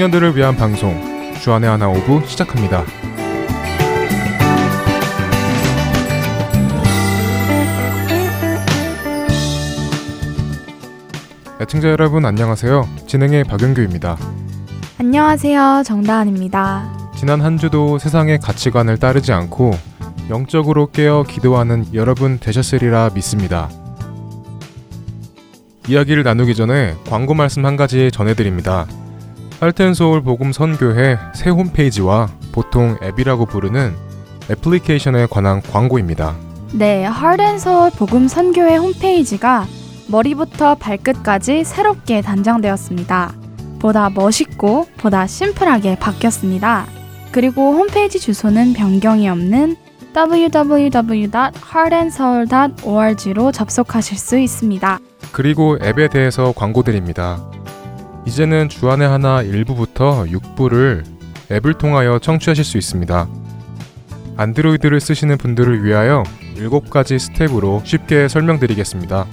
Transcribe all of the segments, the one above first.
청년들을 위한 방송 주안의 하나 5부 시작합니다. 애청자 여러분 안녕하세요. 진행의 박영규입니다. 안녕하세요. 정다은입니다. 지난 한 주도 세상의 가치관을 따르지 않고 영적으로 깨어 기도하는 여러분 되셨으리라 믿습니다. 이야기를 나누기 전에 광고 말씀 한 가지 전해드립니다. 할텐서울 복음 선교회 새 홈페이지와 보통 앱이라고 부르는 애플리케이션에 관한 광고입니다. 네, 하덴서울 복음 선교회 홈페이지가 머리부터 발끝까지 새롭게 단장되었습니다. 보다 멋있고 보다 심플하게 바뀌었습니다. 그리고 홈페이지 주소는 변경이 없는 www.heartandsoul.org로 접속하실 수 있습니다. 그리고 앱에 대해서 광고드립니다. 이제는 주안의 하나 1부부터 6부를 앱을 통하여 청취하실 수 있습니다. 안드로이드를 쓰시는 분들을 위하여 7가지 step으로 쉽게 설명드리겠습니다.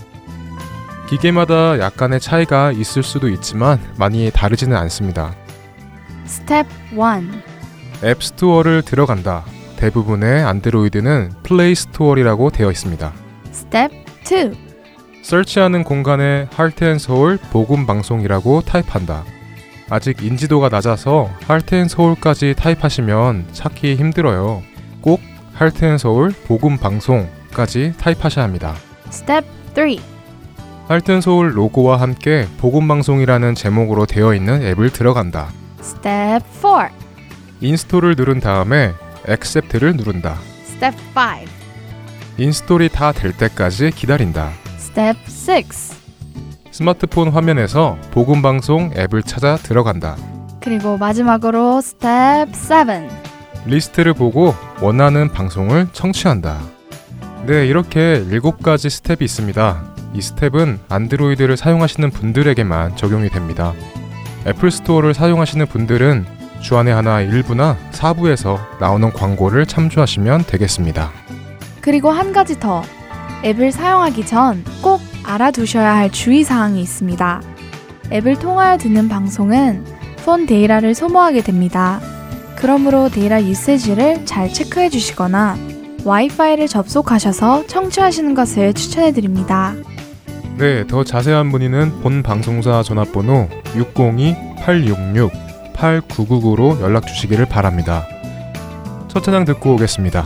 기계마다 약간의 차이가 있을 수도 있지만 많이 다르지는 않습니다. 스텝 1. app store를 들어간다. 대부분의 안드로이드는 Play Store라고 되어 있습니다. 스텝 2. 설치하는 공간에 Heart and Soul 복음 방송이라고 type한다. 아직 인지도가 낮아서 할트앤서울까지 타입하시면 찾기 힘들어요. 꼭 Heart and Soul 복음 방송까지 type하셔야 합니다. 스텝 3. Heart and Soul 로고와 함께 복음방송이라는 제목으로 되어 있는 앱을 들어간다. 스텝 4. install을 누른 다음에 accept를 누른다. 스텝 5. install이 다 될 때까지 기다린다. 스텝 6. 스마트폰 화면에서 복음 방송 앱을 찾아 들어간다. 그리고 마지막으로 스텝 7. 리스트를 보고 원하는 방송을 청취한다. 네, 이렇게 7가지 step이 있습니다. 이 step은 안드로이드를 사용하시는 분들에게만 적용이 됩니다. Apple Store를 사용하시는 분들은 주안의 하나 1부나 4부에서 나오는 광고를 참조하시면 되겠습니다. 그리고 한 가지 더. 앱을 사용하기 전 꼭 알아두셔야 할 주의사항이 있습니다. 앱을 통하여 듣는 방송은 폰 데이터를 소모하게 됩니다. 그러므로 데이터 usage를 잘 체크해 주시거나 와이파이를 접속하셔서 청취하시는 것을 추천해 드립니다. 네, 더 자세한 문의는 본 방송사 전화번호 602-866-8999로 연락 주시기를 바랍니다. 첫 찬양 듣고 오겠습니다.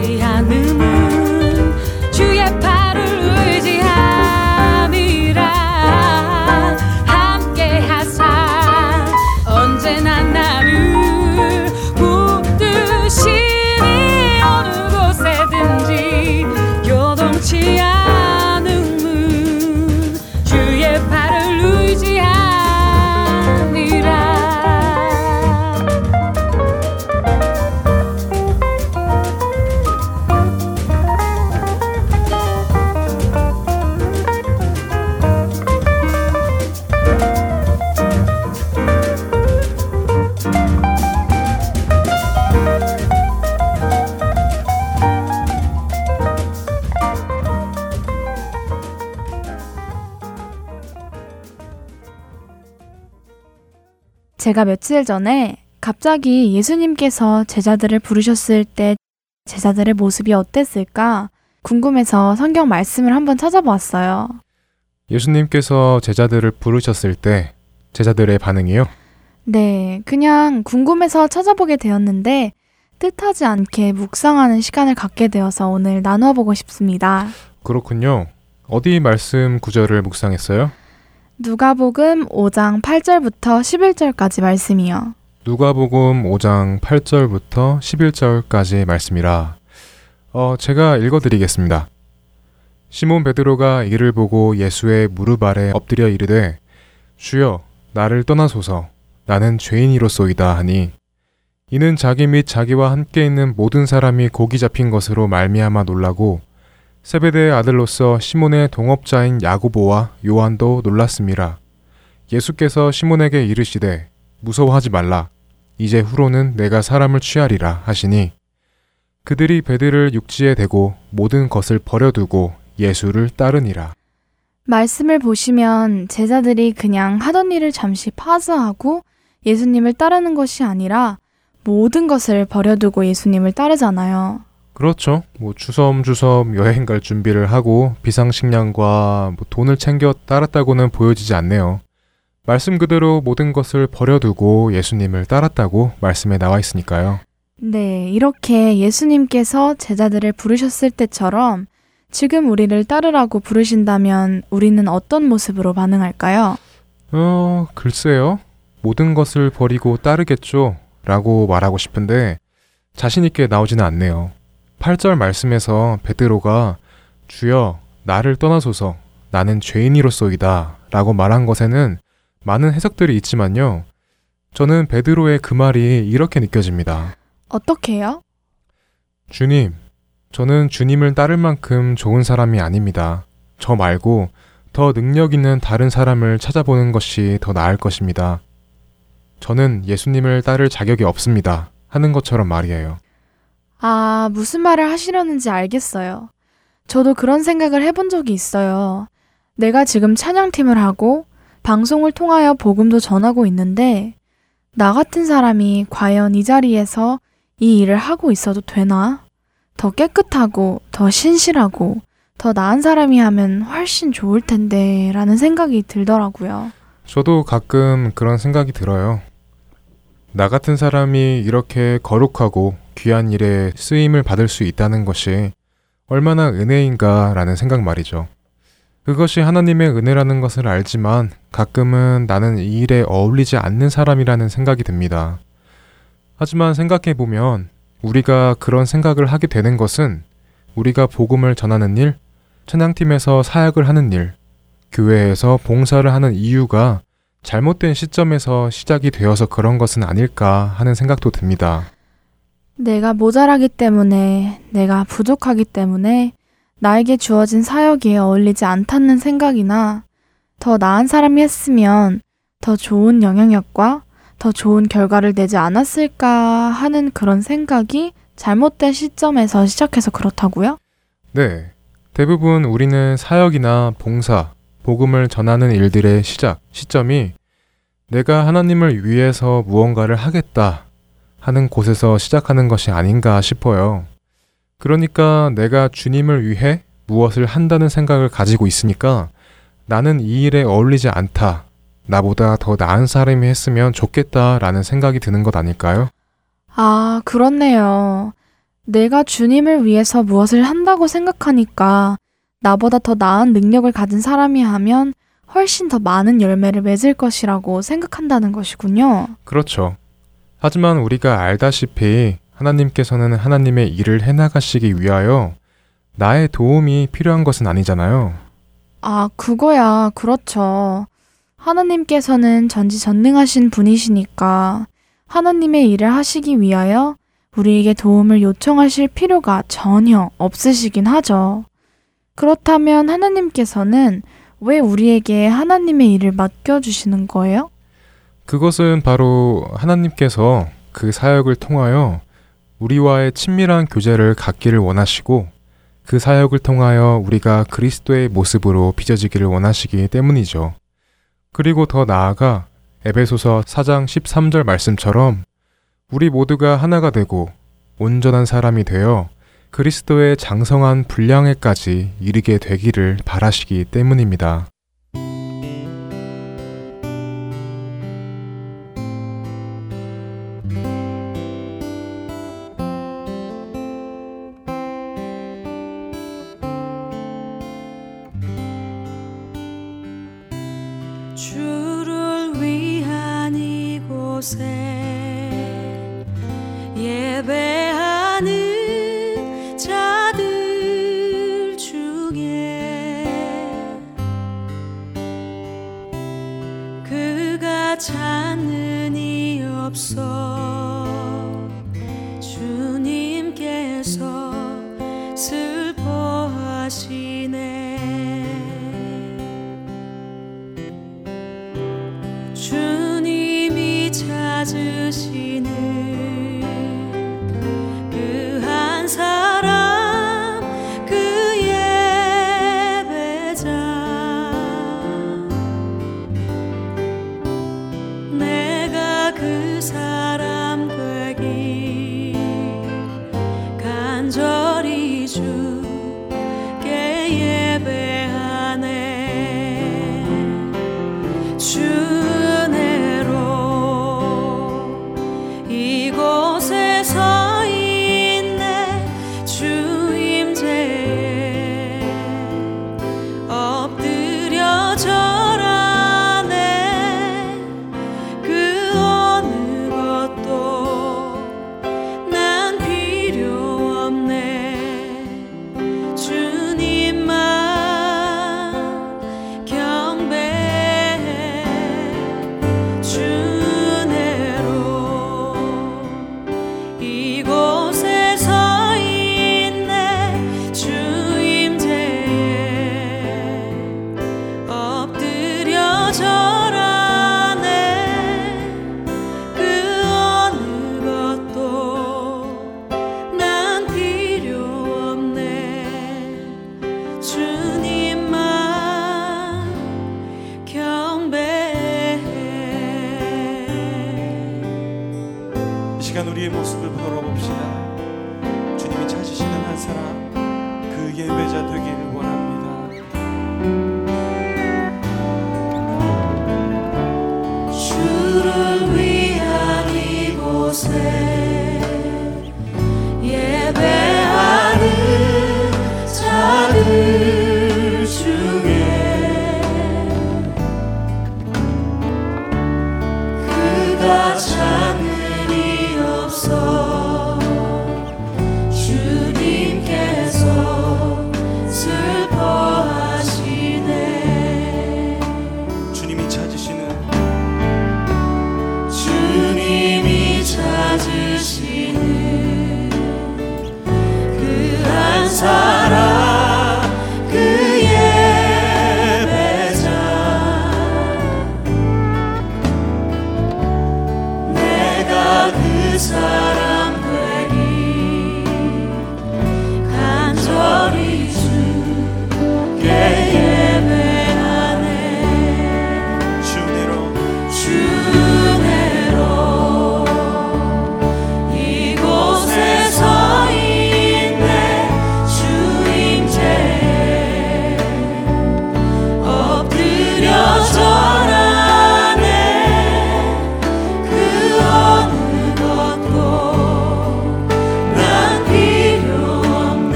gloria. 제가 며칠 전에 갑자기 예수님께서 제자들을 부르셨을 때 제자들의 모습이 어땠을까 궁금해서 성경 말씀을 한번 찾아보았어요. 예수님께서 제자들을 부르셨을 때 제자들의 반응이요? 네, 그냥 궁금해서 찾아보게 되었는데 뜻하지 않게 묵상하는 시간을 갖게 되어서 오늘 나누어 보고 싶습니다. 그렇군요. 어디 말씀 구절을 묵상했어요? 누가복음 5장 8절부터 11절까지 말씀이요. 누가복음 5장 8절부터 11절까지 말씀이라. 어, 제가 읽어 드리겠습니다. 시몬 베드로가 이를 보고 예수의 무릎 아래 엎드려 이르되 주여 나를 떠나소서 나는 죄인이로소이다 하니 이는 자기 및 자기와 함께 있는 모든 사람이 고기 잡힌 것으로 말미암아 놀라고 세베대의 아들로서 시몬의 동업자인 야고보와 요한도 놀랐습니다. 예수께서 시몬에게 이르시되 무서워하지 말라 이제 후로는 내가 사람을 취하리라 하시니 그들이 베드를 육지에 대고 모든 것을 버려두고 예수를 따르니라. 말씀을 보시면 제자들이 그냥 하던 일을 잠시 파스하고 예수님을 따르는 것이 아니라 모든 것을 버려두고 예수님을 따르잖아요. 그렇죠. 뭐 주섬주섬 여행 갈 준비를 하고 비상식량과 뭐 돈을 챙겨 따랐다고는 보여지지 않네요. 말씀 그대로 모든 것을 버려두고 예수님을 따랐다고 말씀에 나와 있으니까요. 네, 이렇게 예수님께서 제자들을 부르셨을 때처럼 지금 우리를 따르라고 부르신다면 우리는 어떤 모습으로 반응할까요? 어, 글쎄요. 모든 것을 버리고 따르겠죠. 라고 말하고 싶은데 자신있게 나오지는 않네요. 8절 말씀에서 베드로가 주여 나를 떠나소서 나는 죄인이로소이다 라고 말한 것에는 많은 해석들이 있지만요. 저는 베드로의 그 말이 이렇게 느껴집니다. 어떻게요? 주님, 저는 주님을 따를 만큼 좋은 사람이 아닙니다. 저 말고 더 능력 있는 다른 사람을 찾아보는 것이 더 나을 것입니다. 저는 예수님을 따를 자격이 없습니다. 하는 것처럼 말이에요. 아, 무슨 말을 하시려는지 알겠어요. 저도 그런 생각을 해본 적이 있어요. 내가 지금 찬양팀을 하고 방송을 통하여 복음도 전하고 있는데 나 같은 사람이 과연 이 자리에서 이 일을 하고 있어도 되나? 더 깨끗하고 더 신실하고 더 나은 사람이 하면 훨씬 좋을 텐데 라는 생각이 들더라고요. 저도 가끔 그런 생각이 들어요. 나 같은 사람이 이렇게 거룩하고 귀한 일에 쓰임을 받을 수 있다는 것이 얼마나 은혜인가라는 생각 말이죠. 그것이 하나님의 은혜라는 것을 알지만 가끔은 나는 이 일에 어울리지 않는 사람이라는 생각이 듭니다. 하지만 생각해보면 우리가 그런 생각을 하게 되는 것은 우리가 복음을 전하는 일, 찬양팀에서 사역을 하는 일, 교회에서 봉사를 하는 이유가 잘못된 시점에서 시작이 되어서 그런 것은 아닐까 하는 생각도 듭니다. 내가 모자라기 때문에, 내가 부족하기 때문에 나에게 주어진 사역에 어울리지 않다는 생각이나 더 나은 사람이 했으면 더 좋은 영향력과 더 좋은 결과를 내지 않았을까 하는 그런 생각이 잘못된 시점에서 시작해서 그렇다고요? 네. 대부분 우리는 사역이나 봉사, 복음을 전하는 일들의 시작, 시점이 내가 하나님을 위해서 무언가를 하겠다 하는 곳에서 시작하는 것이 아닌가 싶어요. 그러니까 내가 주님을 위해 무엇을 한다는 생각을 가지고 있으니까 나는 이 일에 어울리지 않다. 나보다 더 나은 사람이 했으면 좋겠다라는 생각이 드는 것 아닐까요? 아, 그렇네요. 내가 주님을 위해서 무엇을 한다고 생각하니까 나보다 더 나은 능력을 가진 사람이 하면 훨씬 더 많은 열매를 맺을 것이라고 생각한다는 것이군요. 그렇죠. 하지만 우리가 알다시피 하나님께서는 하나님의 일을 해나가시기 위하여 나의 도움이 필요한 것은 아니잖아요. 아, 그거야. 그렇죠. 하나님께서는 전지전능하신 분이시니까 하나님의 일을 하시기 위하여 우리에게 도움을 요청하실 필요가 전혀 없으시긴 하죠. 그렇다면 하나님께서는 왜 우리에게 하나님의 일을 맡겨주시는 거예요? 그것은 바로 하나님께서 그 사역을 통하여 우리와의 친밀한 교제를 갖기를 원하시고 그 사역을 통하여 우리가 그리스도의 모습으로 빚어지기를 원하시기 때문이죠. 그리고 더 나아가 에베소서 4장 13절 말씀처럼 우리 모두가 하나가 되고 온전한 사람이 되어 그리스도의 장성한 분량에까지 이르게 되기를 바라시기 때문입니다. 우리의 모습을 돌아봅시다. 주님이 찾으시는 한 사람, 그 예배자 되길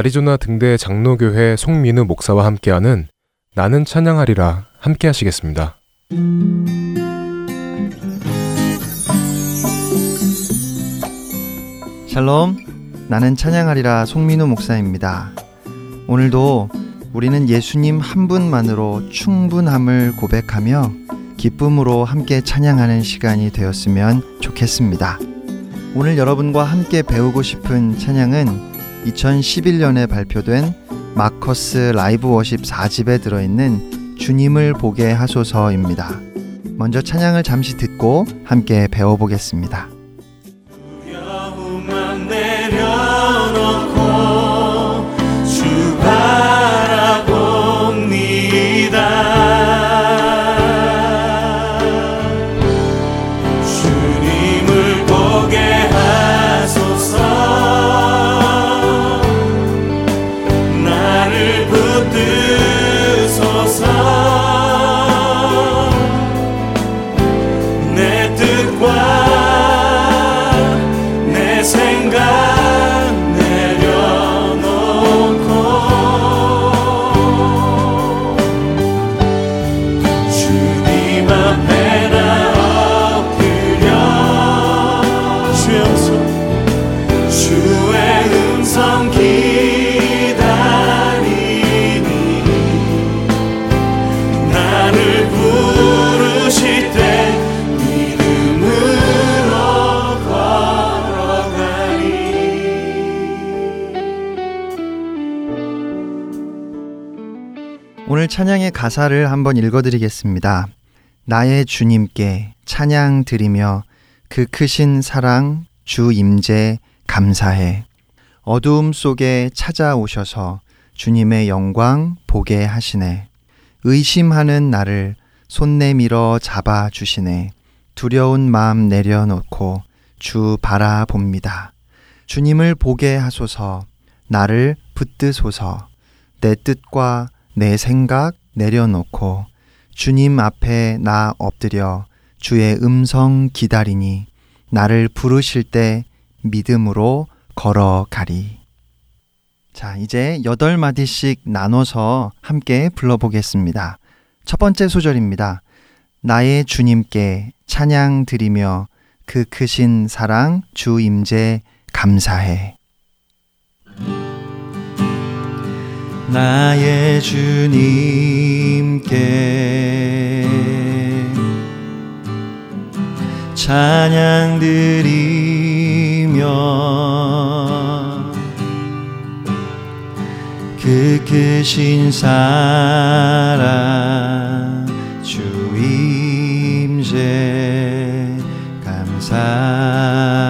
아리조나 등대 장로교회 송민우 목사와 함께하는 나는 찬양하리라 함께 하시겠습니다. 샬롬, 나는 찬양하리라 송민우 목사입니다. 오늘도 우리는 예수님 한 분만으로 충분함을 고백하며 기쁨으로 함께 찬양하는 시간이 되었으면 좋겠습니다. 오늘 여러분과 함께 배우고 싶은 찬양은 2011년에 발표된 마커스 라이브 워십 4집에 들어있는 주님을 보게 하소서입니다. 먼저 찬양을 잠시 듣고 함께 배워보겠습니다. 찬양의 가사를 한번 읽어드리겠습니다. 나의 주님께 찬양 드리며 그 크신 사랑 주 임재 감사해. 어두움 속에 찾아오셔서 주님의 영광 보게 하시네. 의심하는 나를 손 내밀어 잡아 주시네. 두려운 마음 내려놓고 주 바라봅니다. 주님을 보게 하소서. 나를 붙드소서. 내 뜻과 내 생각 내려놓고 주님 앞에 나 엎드려 주의 음성 기다리니 나를 부르실 때 믿음으로 걸어가리. 자, 이제 여덟 마디씩 나눠서 함께 불러보겠습니다. 첫 번째 소절입니다. 나의 주님께 찬양 드리며 그 크신 사랑 주 임재 감사해. 나의 주님께 찬양 드리며 그 크신 사랑 주 임재 감사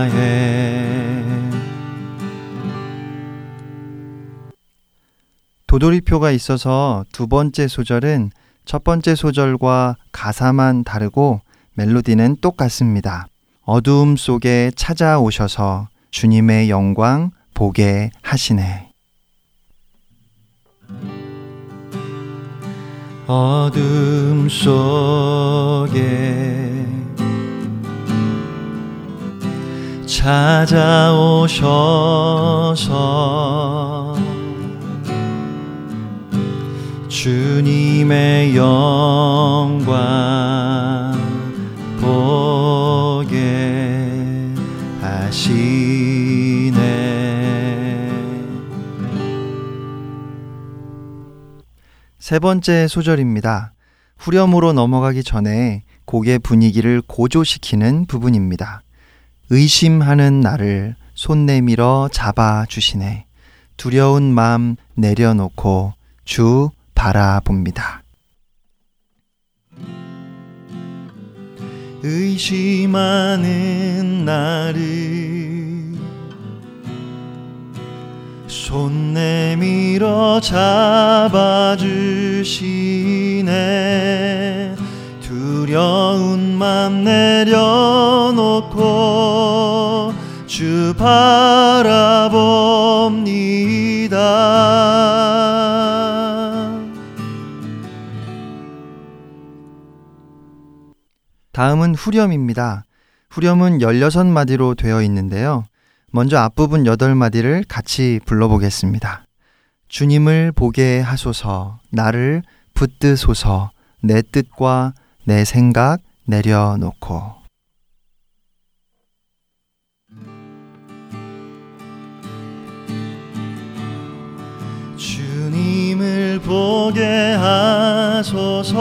도돌이표가 있어서 두 번째 소절은 첫 번째 소절과 가사만 다르고 멜로디는 똑같습니다. 어두움 속에 찾아오셔서 주님의 영광 보게 하시네. 어둠 속에 찾아오셔서 주님의 영광 보게 하시네 세 번째 소절입니다. 후렴으로 넘어가기 전에 곡의 분위기를 고조시키는 부분입니다. 의심하는 나를 손 내밀어 잡아 주시네. 두려운 마음 내려놓고 주 바라봅니다. 의심하는 나를 손 내밀어 잡아주시네 두려운 맘 내려놓고 주 바라봅 다음은 후렴입니다. 후렴은 16마디로 되어 있는데요. 먼저 앞부분 8마디를 같이 불러보겠습니다. 주님을 보게 하소서, 나를 붙드소서, 내 뜻과 내 생각 내려놓고. 주님을 보게 하소서,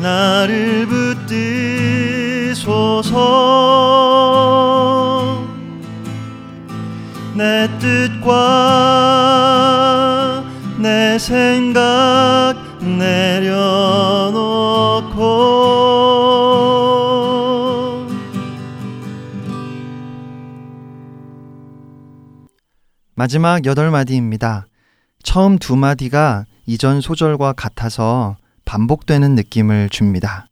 나를 붙드소서 내 뜻과 내 생각 내려놓고 마지막 여덟 마디입니다. 처음 두 마디가 이전 소절과 같아서 반복되는 느낌을 줍니다.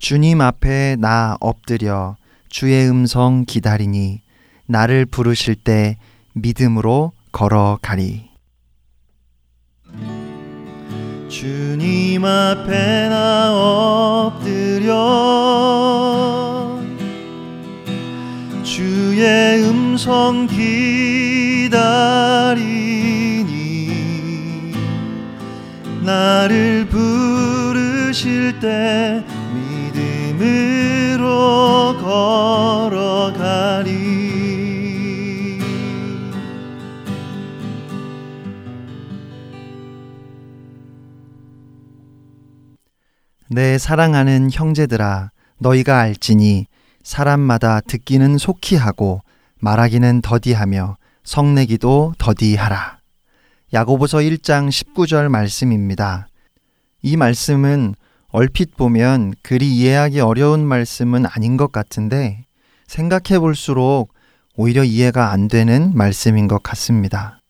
주님 앞에 나 엎드려 주의 음성 기다리니 나를 부르실 때 믿음으로 걸어가리. 주님 앞에 나 엎드려 주의 음성 기다리니 나를 부르실 때 믿음으로 걸어가리 내 사랑하는 형제들아 너희가 알지니 사람마다 듣기는 속히 하고 말하기는 더디하며 성내기도 더디하라. 야고보서 1장 19절 말씀입니다. 이 말씀은 얼핏 보면 그리 이해하기 어려운 말씀은 아닌 것 같은데 생각해 볼수록 오히려 이해가 안 되는 말씀인 것 같습니다.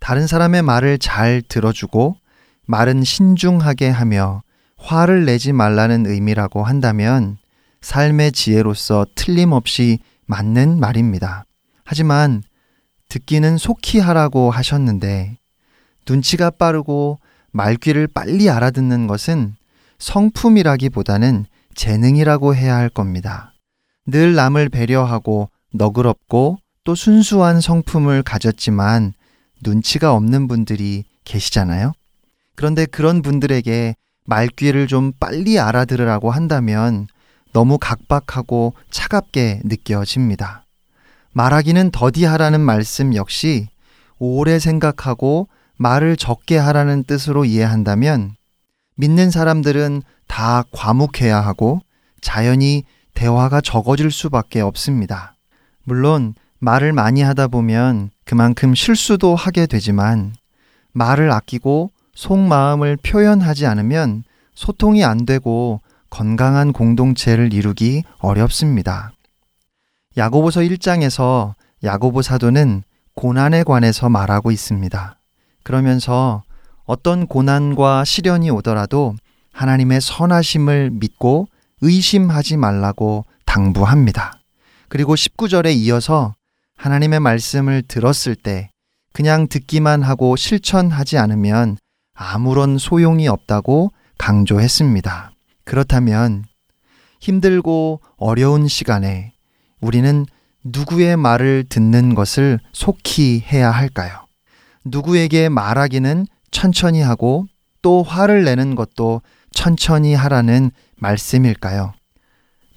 다른 사람의 말을 잘 들어주고 말은 신중하게 하며 화를 내지 말라는 의미라고 한다면 삶의 지혜로서 틀림없이 맞는 말입니다. 하지만 듣기는 속히 하라고 하셨는데 눈치가 빠르고 말귀를 빨리 알아듣는 것은 성품이라기보다는 재능이라고 해야 할 겁니다. 늘 남을 배려하고 너그럽고 또 순수한 성품을 가졌지만 눈치가 없는 분들이 계시잖아요. 그런데 그런 분들에게 말귀를 좀 빨리 알아들으라고 한다면 너무 각박하고 차갑게 느껴집니다. 말하기는 더디하라는 말씀 역시 오래 생각하고 말을 적게 하라는 뜻으로 이해한다면 믿는 사람들은 다 과묵해야 하고 자연히 대화가 적어질 수밖에 없습니다. 물론 말을 많이 하다 보면 그만큼 실수도 하게 되지만 말을 아끼고 속마음을 표현하지 않으면 소통이 안 되고 건강한 공동체를 이루기 어렵습니다. 야고보서 1장에서 야고보 사도는 고난에 관해서 말하고 있습니다. 그러면서 어떤 고난과 시련이 오더라도 하나님의 선하심을 믿고 의심하지 말라고 당부합니다. 그리고 19절에 이어서 하나님의 말씀을 들었을 때 그냥 듣기만 하고 실천하지 않으면 아무런 소용이 없다고 강조했습니다. 그렇다면 힘들고 어려운 시간에 우리는 누구의 말을 듣는 것을 속히 해야 할까요? 누구에게 말하기는 천천히 하고 또 화를 내는 것도 천천히 하라는 말씀일까요?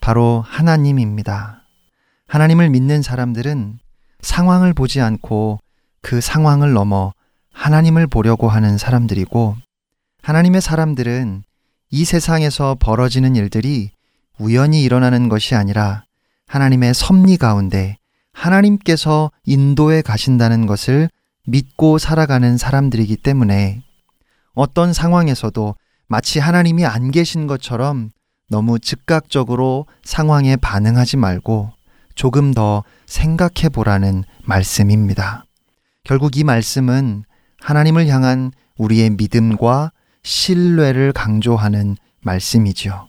바로 하나님입니다. 하나님을 믿는 사람들은 상황을 보지 않고 그 상황을 넘어 하나님을 보려고 하는 사람들이고 하나님의 사람들은 이 세상에서 벌어지는 일들이 우연히 일어나는 것이 아니라 하나님의 섭리 가운데 하나님께서 인도해 가신다는 것을 믿고 살아가는 사람들이기 때문에 어떤 상황에서도 마치 하나님이 안 계신 것처럼 너무 즉각적으로 상황에 반응하지 말고 조금 더 생각해 보라는 말씀입니다. 결국 이 말씀은 하나님을 향한 우리의 믿음과 신뢰를 강조하는 말씀이지요.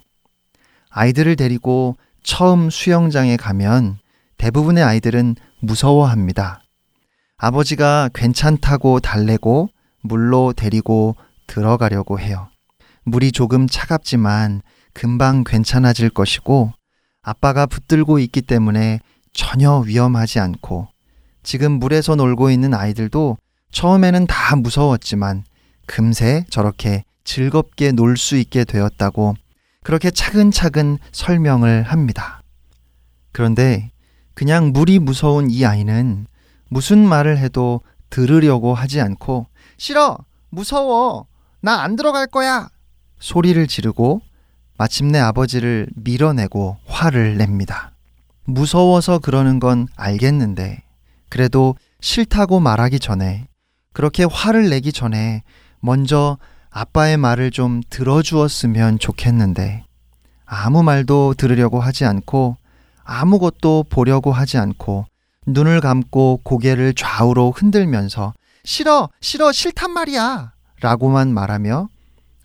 아이들을 데리고 처음 수영장에 가면 대부분의 아이들은 무서워합니다. 아버지가 괜찮다고 달래고 물로 데리고 들어가려고 해요. 물이 조금 차갑지만 금방 괜찮아질 것이고 아빠가 붙들고 있기 때문에 전혀 위험하지 않고 지금 물에서 놀고 있는 아이들도 처음에는 다 무서웠지만 금세 저렇게 즐겁게 놀 수 있게 되었다고 그렇게 차근차근 설명을 합니다. 그런데 그냥 물이 무서운 이 아이는 무슨 말을 해도 들으려고 하지 않고 싫어! 무서워! 나 안 들어갈 거야! 소리를 지르고 마침내 아버지를 밀어내고 화를 냅니다. 무서워서 그러는 건 알겠는데 그래도 싫다고 말하기 전에 그렇게 화를 내기 전에 먼저 아빠의 말을 좀 들어주었으면 좋겠는데 아무 말도 들으려고 하지 않고 아무것도 보려고 하지 않고 눈을 감고 고개를 좌우로 흔들면서 싫어, 싫어, 싫단 말이야! 라고만 말하며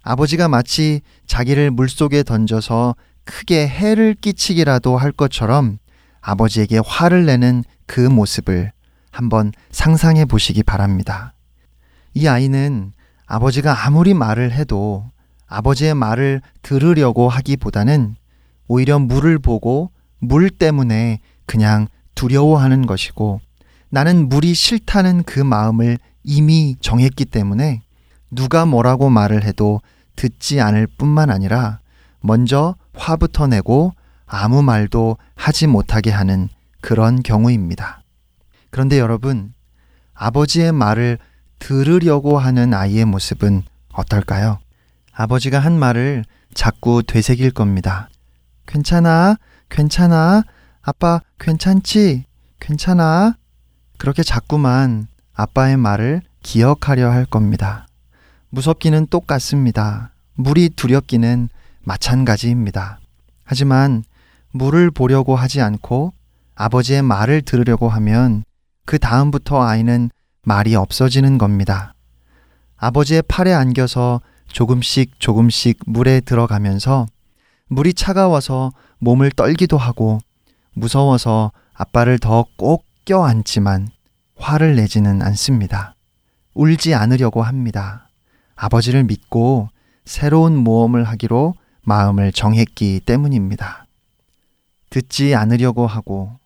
아버지가 마치 자기를 물속에 던져서 크게 해를 끼치기라도 할 것처럼 아버지에게 화를 내는 그 모습을 한번 상상해 보시기 바랍니다. 이 아이는 아버지가 아무리 말을 해도 아버지의 말을 들으려고 하기보다는 오히려 물을 보고 물 때문에 그냥 두려워하는 것이고 나는 물이 싫다는 그 마음을 이미 정했기 때문에 누가 뭐라고 말을 해도 듣지 않을 뿐만 아니라 먼저 화부터 내고 아무 말도 하지 못하게 하는 그런 경우입니다. 그런데 여러분, 아버지의 말을 들으려고 하는 아이의 모습은 어떨까요? 아버지가 한 말을 자꾸 되새길 겁니다. 괜찮아, 괜찮아, 아빠 괜찮지, 괜찮아. 그렇게 자꾸만 아빠의 말을 기억하려 할 겁니다. 무섭기는 똑같습니다. 물이 두렵기는 마찬가지입니다. 하지만 물을 보려고 하지 않고 아버지의 말을 들으려고 하면 그 다음부터 아이는 말이 없어지는 겁니다. 아버지의 팔에 안겨서 조금씩 조금씩 물에 들어가면서 물이 차가워서 몸을 떨기도 하고 무서워서 아빠를 더 꼭 껴안지만 화를 내지는 않습니다. 울지 않으려고 합니다. 아버지를 믿고 새로운 모험을 하기로 마음을 정했기 때문입니다. 듣지 않으려고 하고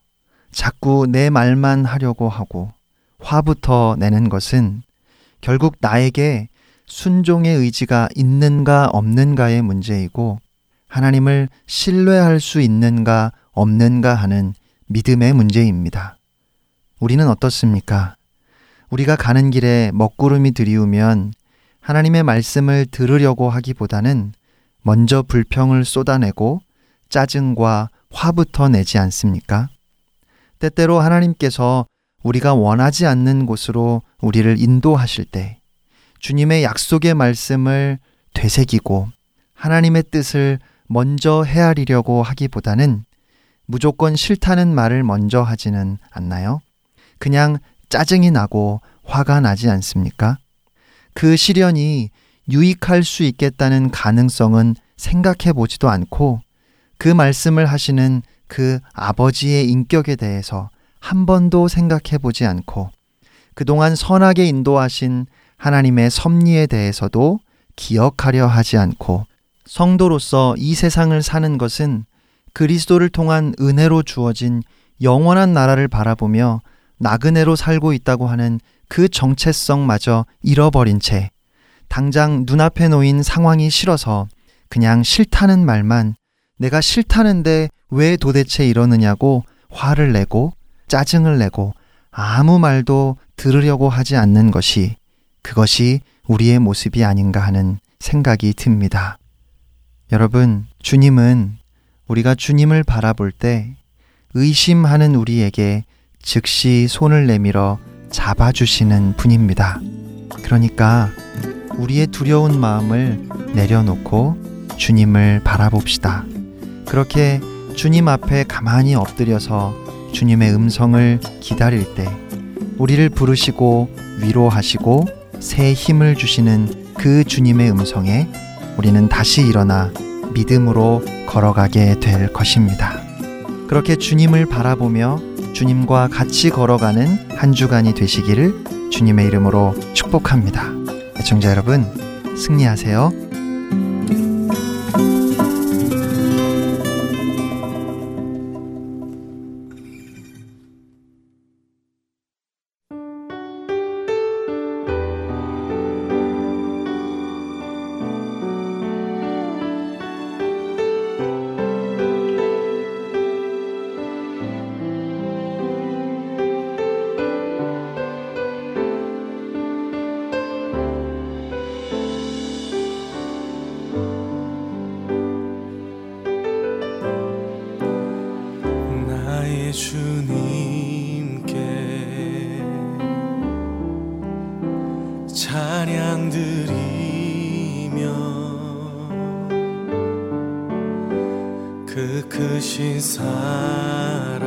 자꾸 내 말만 하려고 하고 화부터 내는 것은 결국 나에게 순종의 의지가 있는가 없는가의 문제이고 하나님을 신뢰할 수 있는가 없는가 하는 믿음의 문제입니다. 우리는 어떻습니까? 우리가 가는 길에 먹구름이 들이우면 하나님의 말씀을 들으려고 하기보다는 먼저 불평을 쏟아내고 짜증과 화부터 내지 않습니까? 때때로 하나님께서 우리가 원하지 않는 곳으로 우리를 인도하실 때 주님의 약속의 말씀을 되새기고 하나님의 뜻을 먼저 헤아리려고 하기보다는 무조건 싫다는 말을 먼저 하지는 않나요? 그냥 짜증이 나고 화가 나지 않습니까? 그 시련이 유익할 수 있겠다는 가능성은 생각해 보지도 않고 그 말씀을 하시는 그 아버지의 인격에 대해서 한 번도 생각해 보지 않고 그동안 선하게 인도하신 하나님의 섭리에 대해서도 기억하려 하지 않고 성도로서 이 세상을 사는 것은 그리스도를 통한 은혜로 주어진 영원한 나라를 바라보며 나그네로 살고 있다고 하는 그 정체성마저 잃어버린 채 당장 눈앞에 놓인 상황이 싫어서 그냥 싫다는 말만 내가 싫다는데 왜 도대체 이러느냐고 화를 내고 짜증을 내고 아무 말도 들으려고 하지 않는 것이 그것이 우리의 모습이 아닌가 하는 생각이 듭니다. 여러분, 주님은 우리가 주님을 바라볼 때 의심하는 우리에게 즉시 손을 내밀어 잡아주시는 분입니다. 그러니까 우리의 두려운 마음을 내려놓고 주님을 바라봅시다. 그렇게 주님 앞에 가만히 엎드려서 주님의 음성을 기다릴 때 우리를 부르시고 위로하시고 새 힘을 주시는 그 주님의 음성에 우리는 다시 일어나 믿음으로 걸어가게 될 것입니다. 그렇게 주님을 바라보며 주님과 같이 걸어가는 한 주간이 되시기를 주님의 이름으로 축복합니다. 애청자 여러분, 승리하세요. 그 크신 사랑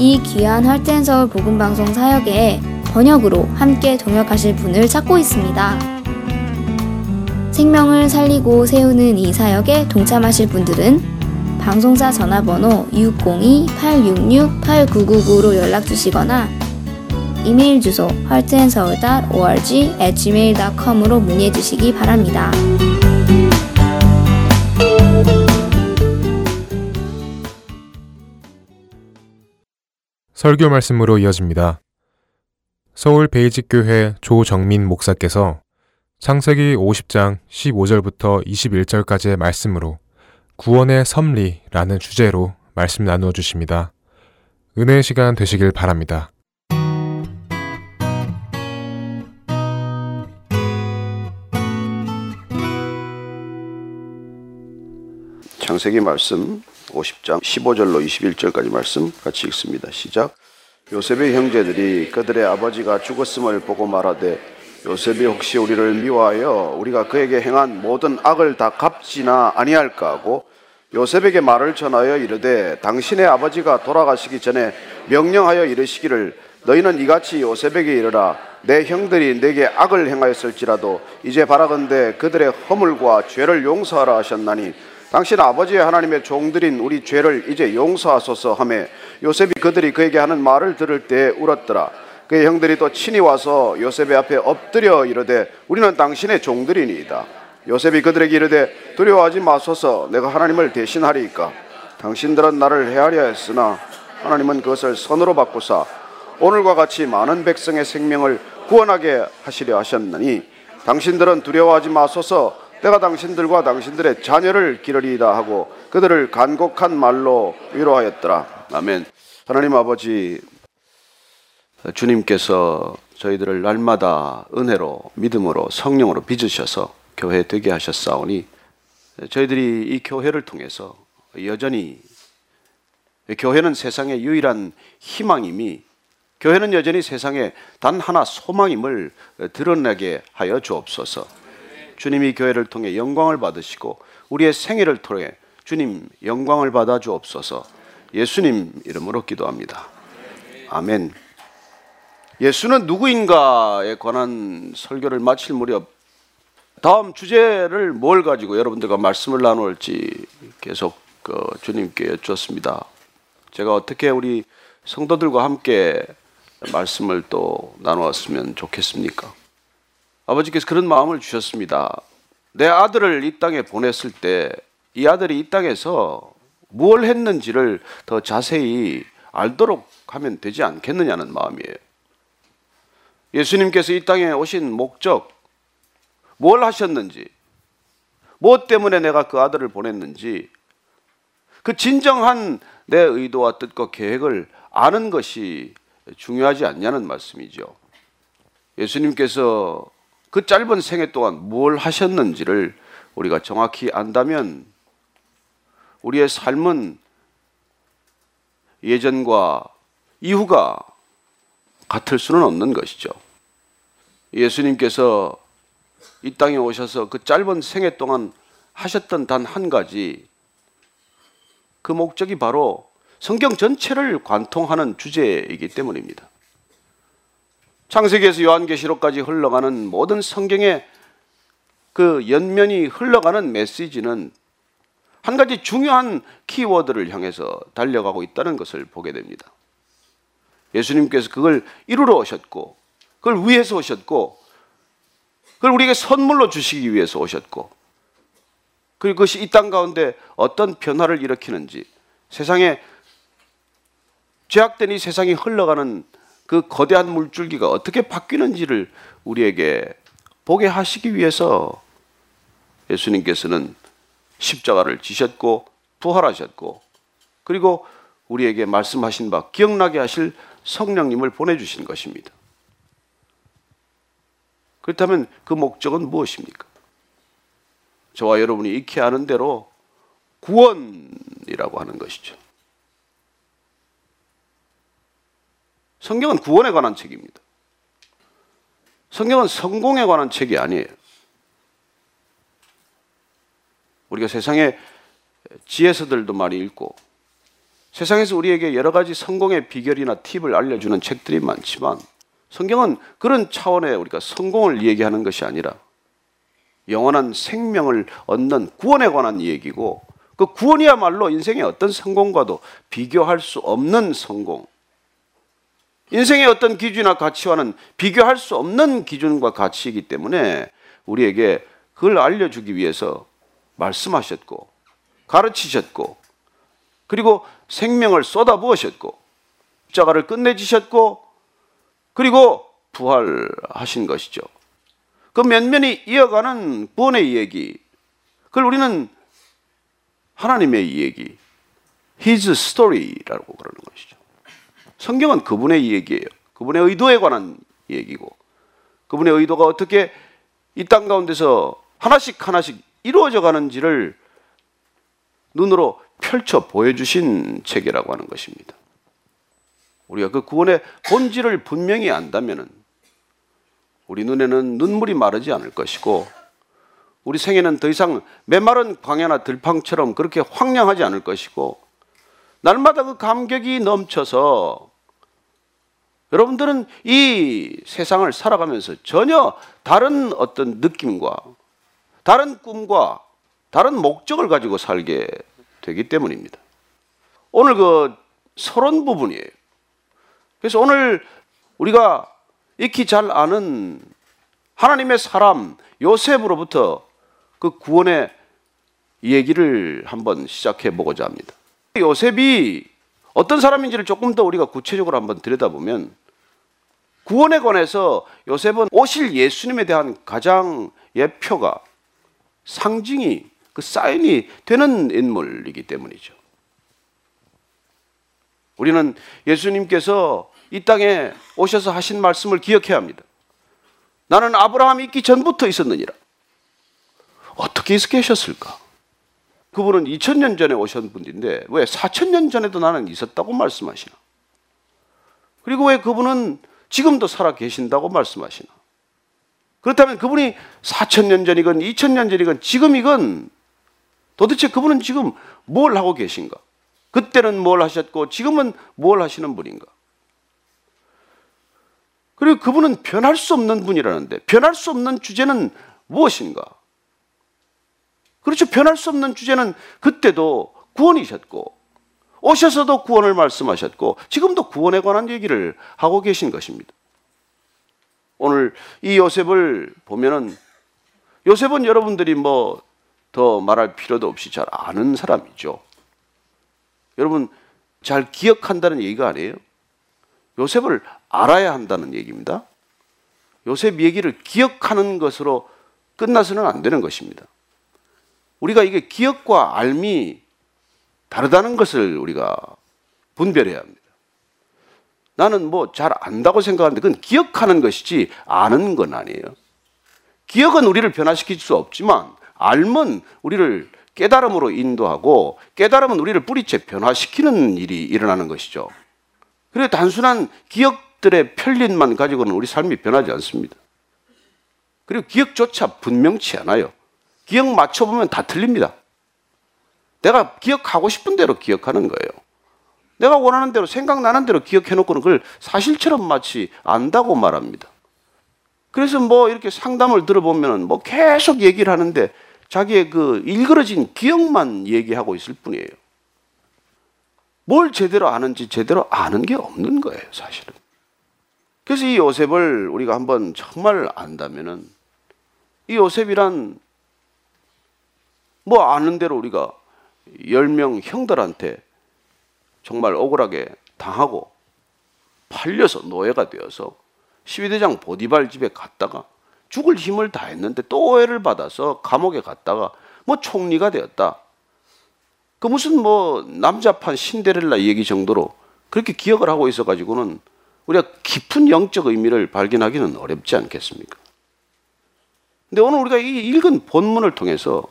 이 귀한 할텐서울 복음방송 사역에 번역으로 함께 동역하실 분을 찾고 있습니다. 생명을 살리고 세우는 이 사역에 동참하실 분들은 방송사 전화번호 602-866-8999로 연락 주시거나 이메일 주소 heartandseoul.org gmail.com으로 문의해 주시기 바랍니다. 설교 말씀으로 이어집니다. 서울 베이직교회 조정민 목사께서 창세기 50장 15절부터 21절까지의 말씀으로 구원의 섭리라는 주제로 말씀 나누어 주십니다. 은혜의 시간 되시길 바랍니다. 창세기 말씀 50장 15절로 21절까지 말씀 같이 읽습니다. 시작. 요셉의 형제들이 그들의 아버지가 죽었음을 보고 말하되 요셉이 혹시 우리를 미워하여 우리가 그에게 행한 모든 악을 다 갚지나 아니할까 하고 요셉에게 말을 전하여 이르되 당신의 아버지가 돌아가시기 전에 명령하여 이르시기를 너희는 이같이 요셉에게 이르라 내 형들이 내게 악을 행하였을지라도 이제 바라건대 그들의 허물과 죄를 용서하라 하셨나니 당신 아버지의 하나님의 종들인 우리 죄를 이제 용서하소서 하매 요셉이 그들이 그에게 하는 말을 들을 때 울었더라. 그의 형들이 또 친히 와서 요셉의 앞에 엎드려 이르되 우리는 당신의 종들이니이다. 요셉이 그들에게 이르되 두려워하지 마소서. 내가 하나님을 대신하리이까? 당신들은 나를 해하려 했으나 하나님은 그것을 선으로 바꾸사 오늘과 같이 많은 백성의 생명을 구원하게 하시려 하셨느니 당신들은 두려워하지 마소서 내가 당신들과 당신들의 자녀를 기르리이다 하고 그들을 간곡한 말로 위로하였더라. 아멘. 하나님 아버지 주님께서 저희들을 날마다 은혜로 믿음으로 성령으로 빚으셔서 교회 되게 하셨사오니 저희들이 이 교회를 통해서 여전히 교회는 세상의 유일한 희망임이 교회는 여전히 세상에 단 하나 소망임을 드러나게 하여 주옵소서. 주님이 교회를 통해 영광을 받으시고 우리의 생애를 통해 주님 영광을 받아 주옵소서. 예수님 이름으로 기도합니다. 아멘. 예수는 누구인가에 관한 설교를 마칠 무렵 다음 주제를 뭘 가지고 여러분들과 말씀을 나눌지 계속 그 주님께 여쭈었습니다. 제가 어떻게 우리 성도들과 함께 말씀을 또 나누었으면 좋겠습니까? 아버지께서 그런 마음을 주셨습니다. 내 아들을 이 땅에 보냈을 때 이 아들이 이 땅에서 무엇 했는지를 더 자세히 알도록 하면 되지 않겠느냐는 마음이에요. 예수님께서 이 땅에 오신 목적, 뭘 하셨는지, 무엇 때문에 내가 그 아들을 보냈는지, 그 진정한 내 의도와 뜻과 계획을 아는 것이 중요하지 않냐는 말씀이죠. 예수님께서 그 짧은 생애 동안 뭘 하셨는지를 우리가 정확히 안다면 우리의 삶은 예전과 이후가 같을 수는 없는 것이죠. 예수님께서 이 땅에 오셔서 그 짧은 생애 동안 하셨던 단 한 가지 그 목적이 바로 성경 전체를 관통하는 주제이기 때문입니다. 창세기에서 요한계시록까지 흘러가는 모든 성경의 그 연면이 흘러가는 메시지는 한 가지 중요한 키워드를 향해서 달려가고 있다는 것을 보게 됩니다. 예수님께서 그걸 이루러 오셨고, 그걸 위해서 오셨고, 그걸 우리에게 선물로 주시기 위해서 오셨고, 그리고 그것이 이 땅 가운데 어떤 변화를 일으키는지, 세상에 죄악된 이 세상이 흘러가는 그 거대한 물줄기가 어떻게 바뀌는지를 우리에게 보게 하시기 위해서 예수님께서는 십자가를 지셨고 부활하셨고 그리고 우리에게 말씀하신 바 기억나게 하실 성령님을 보내주신 것입니다. 그렇다면 그 목적은 무엇입니까? 저와 여러분이 익히 아는 대로 구원이라고 하는 것이죠. 성경은 구원에 관한 책입니다. 성경은 성공에 관한 책이 아니에요. 우리가 세상에 지혜서들도 많이 읽고 세상에서 우리에게 여러 가지 성공의 비결이나 팁을 알려주는 책들이 많지만 성경은 그런 차원의 우리가 성공을 얘기하는 것이 아니라 영원한 생명을 얻는 구원에 관한 얘기고 그 구원이야말로 인생의 어떤 성공과도 비교할 수 없는 성공. 인생의 어떤 기준이나 가치와는 비교할 수 없는 기준과 가치이기 때문에 우리에게 그걸 알려주기 위해서 말씀하셨고 가르치셨고 그리고 생명을 쏟아부으셨고 자가를 끝내주셨고 그리고 부활하신 것이죠. 그 면면이 이어가는 구원의 얘기 그걸 우리는 하나님의 얘기 His story라고 그러는 것이죠. 성경은 그분의 얘기예요. 그분의 의도에 관한 얘기고 그분의 의도가 어떻게 이 땅 가운데서 하나씩 하나씩 이루어져 가는지를 눈으로 펼쳐 보여주신 책이라고 하는 것입니다. 우리가 그 구원의 본질을 분명히 안다면 우리 눈에는 눈물이 마르지 않을 것이고 우리 생애는 더 이상 메마른 광야나 들판처럼 그렇게 황량하지 않을 것이고 날마다 그 감격이 넘쳐서 여러분들은 이 세상을 살아가면서 전혀 다른 어떤 느낌과 다른 꿈과 다른 목적을 가지고 살게 되기 때문입니다. 오늘 그 서론 부분이에요. 그래서 오늘 우리가 익히 잘 아는 하나님의 사람 요셉으로부터 그 구원의 얘기를 한번 시작해 보고자 합니다. 요셉이 어떤 사람인지를 조금 더 우리가 구체적으로 한번 들여다보면 구원에 관해서 요셉은 오실 예수님에 대한 가장 예표가 상징이 그 사인이 되는 인물이기 때문이죠. 우리는 예수님께서 이 땅에 오셔서 하신 말씀을 기억해야 합니다. 나는 아브라함이 있기 전부터 있었느니라. 어떻게 있어 계셨을까? 그분은 2000년 전에 오신 분인데 왜 4000년 전에도 나는 있었다고 말씀하시나? 그리고 왜 그분은 지금도 살아 계신다고 말씀하시나? 그렇다면 그분이 4천년 전이건 2천년 전이건 지금이건 도대체 그분은 지금 뭘 하고 계신가? 그때는 뭘 하셨고 지금은 뭘 하시는 분인가? 그리고 그분은 변할 수 없는 분이라는데 변할 수 없는 주제는 무엇인가? 그렇죠. 변할 수 없는 주제는 그때도 구원이셨고 오셔서도 구원을 말씀하셨고 지금도 구원에 관한 얘기를 하고 계신 것입니다. 오늘 이 요셉을 보면은 요셉은 여러분들이 뭐 더 말할 필요도 없이 잘 아는 사람이죠. 여러분 잘 기억한다는 얘기가 아니에요. 요셉을 알아야 한다는 얘기입니다. 요셉 얘기를 기억하는 것으로 끝나서는 안 되는 것입니다. 우리가 이게 기억과 알미 다르다는 것을 우리가 분별해야 합니다. 나는 뭐 잘 안다고 생각하는데 그건 기억하는 것이지 아는 건 아니에요. 기억은 우리를 변화시킬 수 없지만 알면 우리를 깨달음으로 인도하고 깨달음은 우리를 뿌리째 변화시키는 일이 일어나는 것이죠. 그래 단순한 기억들의 편린만 가지고는 우리 삶이 변하지 않습니다. 그리고 기억조차 분명치 않아요. 기억 맞춰보면 다 틀립니다. 내가 기억하고 싶은 대로 기억하는 거예요. 내가 원하는 대로 생각나는 대로 기억해놓고는 그걸 사실처럼 마치 안다고 말합니다. 그래서 뭐 이렇게 상담을 들어보면은 뭐 계속 얘기를 하는데 자기의 그 일그러진 기억만 얘기하고 있을 뿐이에요. 뭘 제대로 아는지 제대로 아는 게 없는 거예요, 사실은. 그래서 이 요셉을 우리가 한번 정말 안다면은 이 요셉이란 뭐 아는 대로 우리가 열명 형들한테 정말 억울하게 당하고 팔려서 노예가 되어서 시위대장 보디발 집에 갔다가 죽을 힘을 다했는데 또 오해를 받아서 감옥에 갔다가 뭐 총리가 되었다. 그 무슨 뭐 남자판 신데렐라 얘기 정도로 그렇게 기억을 하고 있어 가지고는 우리가 깊은 영적 의미를 발견하기는 어렵지 않겠습니까? 근데 오늘 우리가 이 읽은 본문을 통해서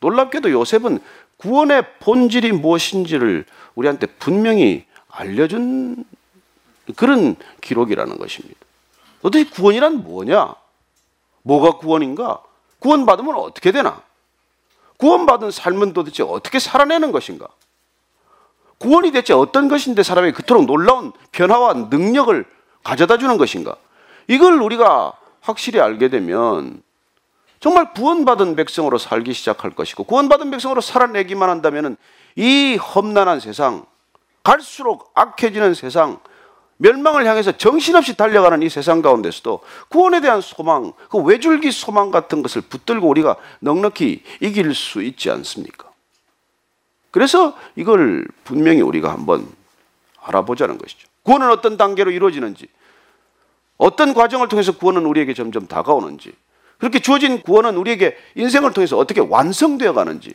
놀랍게도 요셉은 구원의 본질이 무엇인지를 우리한테 분명히 알려준 그런 기록이라는 것입니다. 도대체 구원이란 뭐냐? 뭐가 구원인가? 구원받으면 어떻게 되나? 구원받은 삶은 도대체 어떻게 살아내는 것인가? 구원이 대체 어떤 것인데 사람이 그토록 놀라운 변화와 능력을 가져다 주는 것인가? 이걸 우리가 확실히 알게 되면 정말 구원받은 백성으로 살기 시작할 것이고 구원받은 백성으로 살아내기만 한다면 이 험난한 세상, 갈수록 악해지는 세상, 멸망을 향해서 정신없이 달려가는 이 세상 가운데서도 구원에 대한 소망, 그 외줄기 소망 같은 것을 붙들고 우리가 넉넉히 이길 수 있지 않습니까? 그래서 이걸 분명히 우리가 한번 알아보자는 것이죠. 구원은 어떤 단계로 이루어지는지, 어떤 과정을 통해서 구원은 우리에게 점점 다가오는지, 그렇게 주어진 구원은 우리에게 인생을 통해서 어떻게 완성되어 가는지,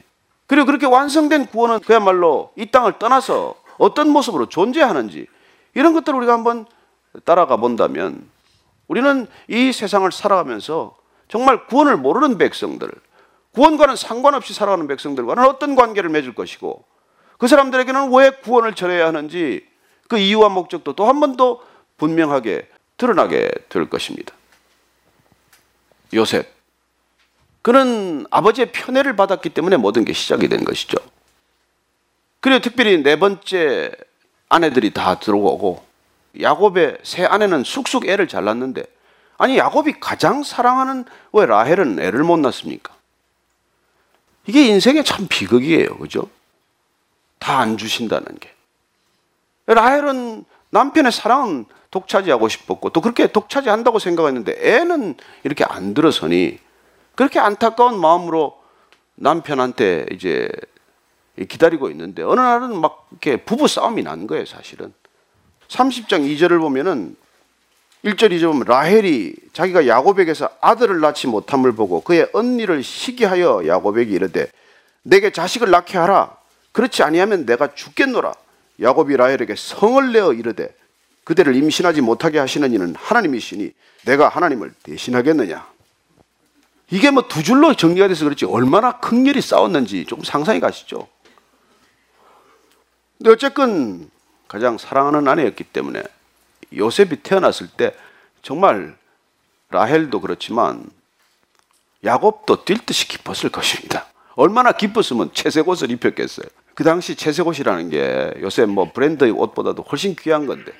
그리고 그렇게 완성된 구원은 그야말로 이 땅을 떠나서 어떤 모습으로 존재하는지, 이런 것들을 우리가 한번 따라가 본다면 우리는 이 세상을 살아가면서 정말 구원을 모르는 백성들, 구원과는 상관없이 살아가는 백성들과는 어떤 관계를 맺을 것이고 그 사람들에게는 왜 구원을 전해야 하는지 그 이유와 목적도 또 한 번 더 분명하게 드러나게 될 것입니다. 요셉. 그는 아버지의 편애를 받았기 때문에 모든 게 시작이 된 것이죠. 그리고 특별히 네 번째 아내들이 다 들어오고 야곱의 새 아내는 쑥쑥 애를 잘 낳는데 아니 야곱이 가장 사랑하는 왜 라헬은 애를 못 낳습니까? 이게 인생의 참 비극이에요. 그죠? 다 안 주신다는 게. 라헬은 남편의 사랑은 독차지하고 싶었고 또 그렇게 독차지한다고 생각했는데 애는 이렇게 안 들어서니 그렇게 안타까운 마음으로 남편한테 이제 기다리고 있는데 어느 날은 막 이렇게 부부 싸움이 난 거예요, 사실은. 30장 2절을 보면은 1절 2절 보면 라헬이 자기가 야곱에게서 아들을 낳지 못함을 보고 그의 언니를 시기하여 야곱에게 이르되 내게 자식을 낳게 하라 그렇지 아니하면 내가 죽겠노라 야곱이 라헬에게 성을 내어 이르되 그대를 임신하지 못하게 하시는 이는 하나님이시니 내가 하나님을 대신하겠느냐 이게 뭐 두 줄로 정리가 돼서 그렇지 얼마나 극렬히 싸웠는지 조금 상상이 가시죠 근데 어쨌건 가장 사랑하는 아내였기 때문에 요셉이 태어났을 때 정말 라헬도 그렇지만 야곱도 뛸 듯이 기뻤을 것입니다. 얼마나 기뻤으면 채색 옷을 입혔겠어요. 그 당시 채색 옷이라는 게 요새 뭐 브랜드의 옷보다도 훨씬 귀한 건데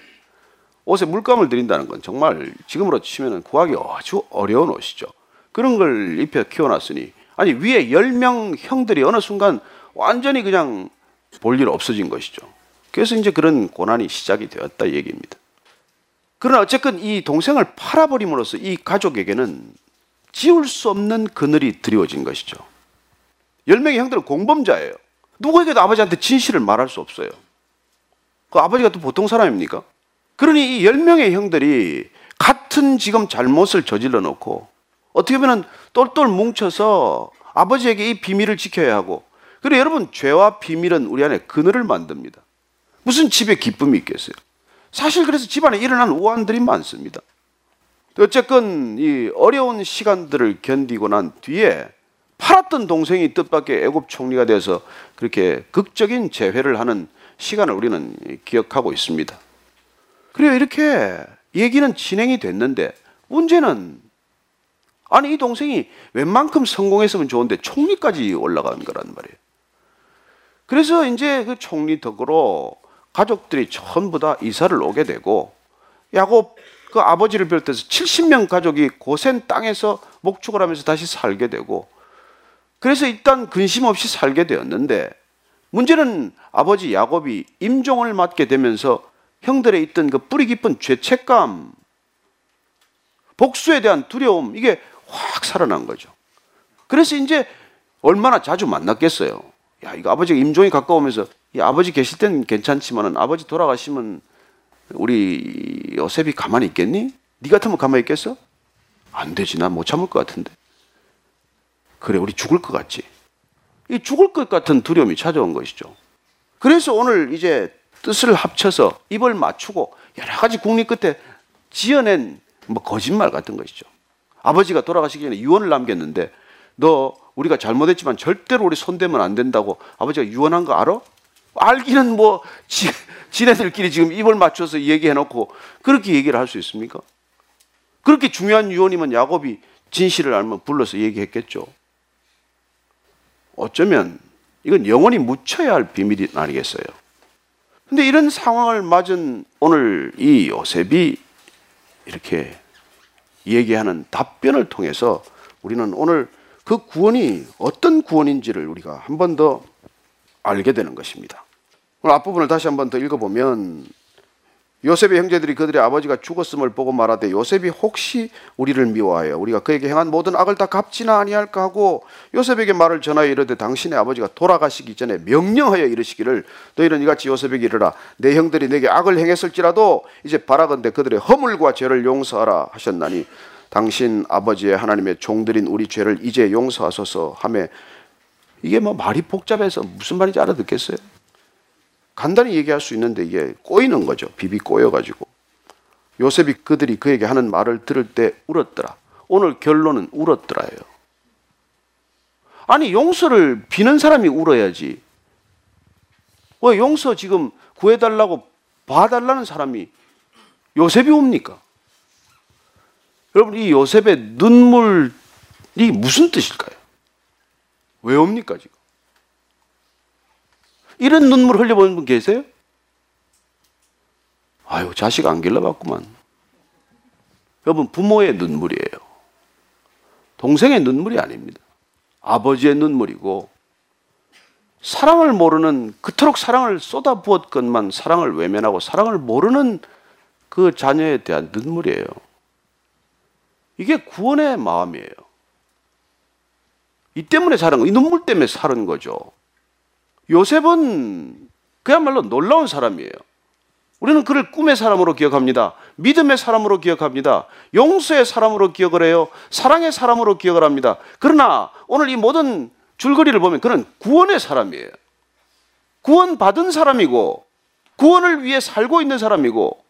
옷에 물감을 들인다는 건 정말 지금으로 치면 구하기 아주 어려운 옷이죠. 그런 걸 입혀 키워놨으니 아니 위에 열명 형들이 어느 순간 완전히 그냥 볼 일 없어진 것이죠. 그래서 이제 그런 고난이 시작이 되었다 얘기입니다. 그러나 어쨌건 이 동생을 팔아버림으로써 이 가족에게는 지울 수 없는 그늘이 드리워진 것이죠. 열 명의 형들은 공범자예요. 누구에게도 아버지한테 진실을 말할 수 없어요. 그 아버지가 또 보통 사람입니까? 그러니 이 열 명의 형들이 같은 지금 잘못을 저질러 놓고 어떻게 보면 똘똘 뭉쳐서 아버지에게 이 비밀을 지켜야 하고 그리고 여러분 죄와 비밀은 우리 안에 그늘을 만듭니다. 무슨 집에 기쁨이 있겠어요? 사실 그래서 집안에 일어난 우환들이 많습니다. 어쨌건 이 어려운 시간들을 견디고 난 뒤에 팔았던 동생이 뜻밖의 애굽 총리가 되어서 그렇게 극적인 재회를 하는 시간을 우리는 기억하고 있습니다. 그래요 이렇게 얘기는 진행이 됐는데 문제는 아니 이 동생이 웬만큼 성공했으면 좋은데 총리까지 올라간 거란 말이에요. 그래서 이제 그 총리 덕으로 가족들이 전부 다 이사를 오게 되고 야곱 그 아버지를 비롯해서 70명 가족이 고센 땅에서 목축을 하면서 다시 살게 되고 그래서 일단 근심 없이 살게 되었는데 문제는 아버지 야곱이 임종을 맡게 되면서 형들의 있던 그 뿌리 깊은 죄책감, 복수에 대한 두려움 이게 확 살아난 거죠. 그래서 이제 얼마나 자주 만났겠어요. 야, 이거 아버지가 임종이 가까우면서 이 아버지 계실 땐 괜찮지만은 아버지 돌아가시면 우리 요셉이 가만히 있겠니? 네 같으면 가만히 있겠어? 안 되지. 난 못 참을 것 같은데. 그래, 우리 죽을 것 같지. 이 죽을 것 같은 두려움이 찾아온 것이죠. 그래서 오늘 이제 뜻을 합쳐서 입을 맞추고 여러 가지 국리 끝에 지어낸 뭐 거짓말 같은 것이죠. 아버지가 돌아가시기 전에 유언을 남겼는데 너 우리가 잘못했지만 절대로 우리 손대면 안 된다고 아버지가 유언한 거 알아? 알기는 뭐 지, 지네들끼리 지금 입을 맞춰서 얘기해놓고 그렇게 얘기를 할 수 있습니까? 그렇게 중요한 유언이면 야곱이 진실을 알면 불러서 얘기했겠죠. 어쩌면 이건 영원히 묻혀야 할 비밀이 아니겠어요. 근데 이런 상황을 맞은 오늘 이 요셉이 이렇게 얘기하는 답변을 통해서 우리는 오늘 그 구원이 어떤 구원인지를 우리가 한 번 더 알게 되는 것입니다. 오늘 앞부분을 다시 한 번 더 읽어보면 요셉의 형제들이 그들의 아버지가 죽었음을 보고 말하되 요셉이 혹시 우리를 미워하여 우리가 그에게 행한 모든 악을 다 갚지나 아니할까 하고 요셉에게 말을 전하여 이르되 당신의 아버지가 돌아가시기 전에 명령하여 이르시기를 너희는 이같이 요셉에게 이르라 내 형들이 내게 악을 행했을지라도 이제 바라건대 그들의 허물과 죄를 용서하라 하셨나니 당신 아버지의 하나님의 종들인 우리 죄를 이제 용서하소서 하매 이게 뭐 말이 복잡해서 무슨 말인지 알아듣겠어요? 간단히 얘기할 수 있는데 이게 꼬이는 거죠. 비비 꼬여가지고. 요셉이 그들이 그에게 하는 말을 들을 때 울었더라. 오늘 결론은 울었더라예요. 아니 용서를 비는 사람이 울어야지. 왜 용서 지금 구해달라고 봐달라는 사람이 요셉이 옵니까? 여러분 이 요셉의 눈물이 무슨 뜻일까요? 왜 옵니까 지금? 이런 눈물 흘려보는 분 계세요? 아유, 자식 안 길러봤구만. 여러분, 부모의 눈물이에요. 동생의 눈물이 아닙니다. 아버지의 눈물이고, 사랑을 모르는, 그토록 사랑을 쏟아 부었건만 사랑을 외면하고 사랑을 모르는 그 자녀에 대한 눈물이에요. 이게 구원의 마음이에요. 이 때문에 사는 거, 이 눈물 때문에 사는 거죠. 요셉은 그야말로 놀라운 사람이에요. 우리는 그를 꿈의 사람으로 기억합니다. 믿음의 사람으로 기억합니다. 용서의 사람으로 기억을 해요. 사랑의 사람으로 기억을 합니다. 그러나 오늘 이 모든 줄거리를 보면 그는 구원의 사람이에요. 구원받은 사람이고, 구원을 위해 살고 있는 사람이고,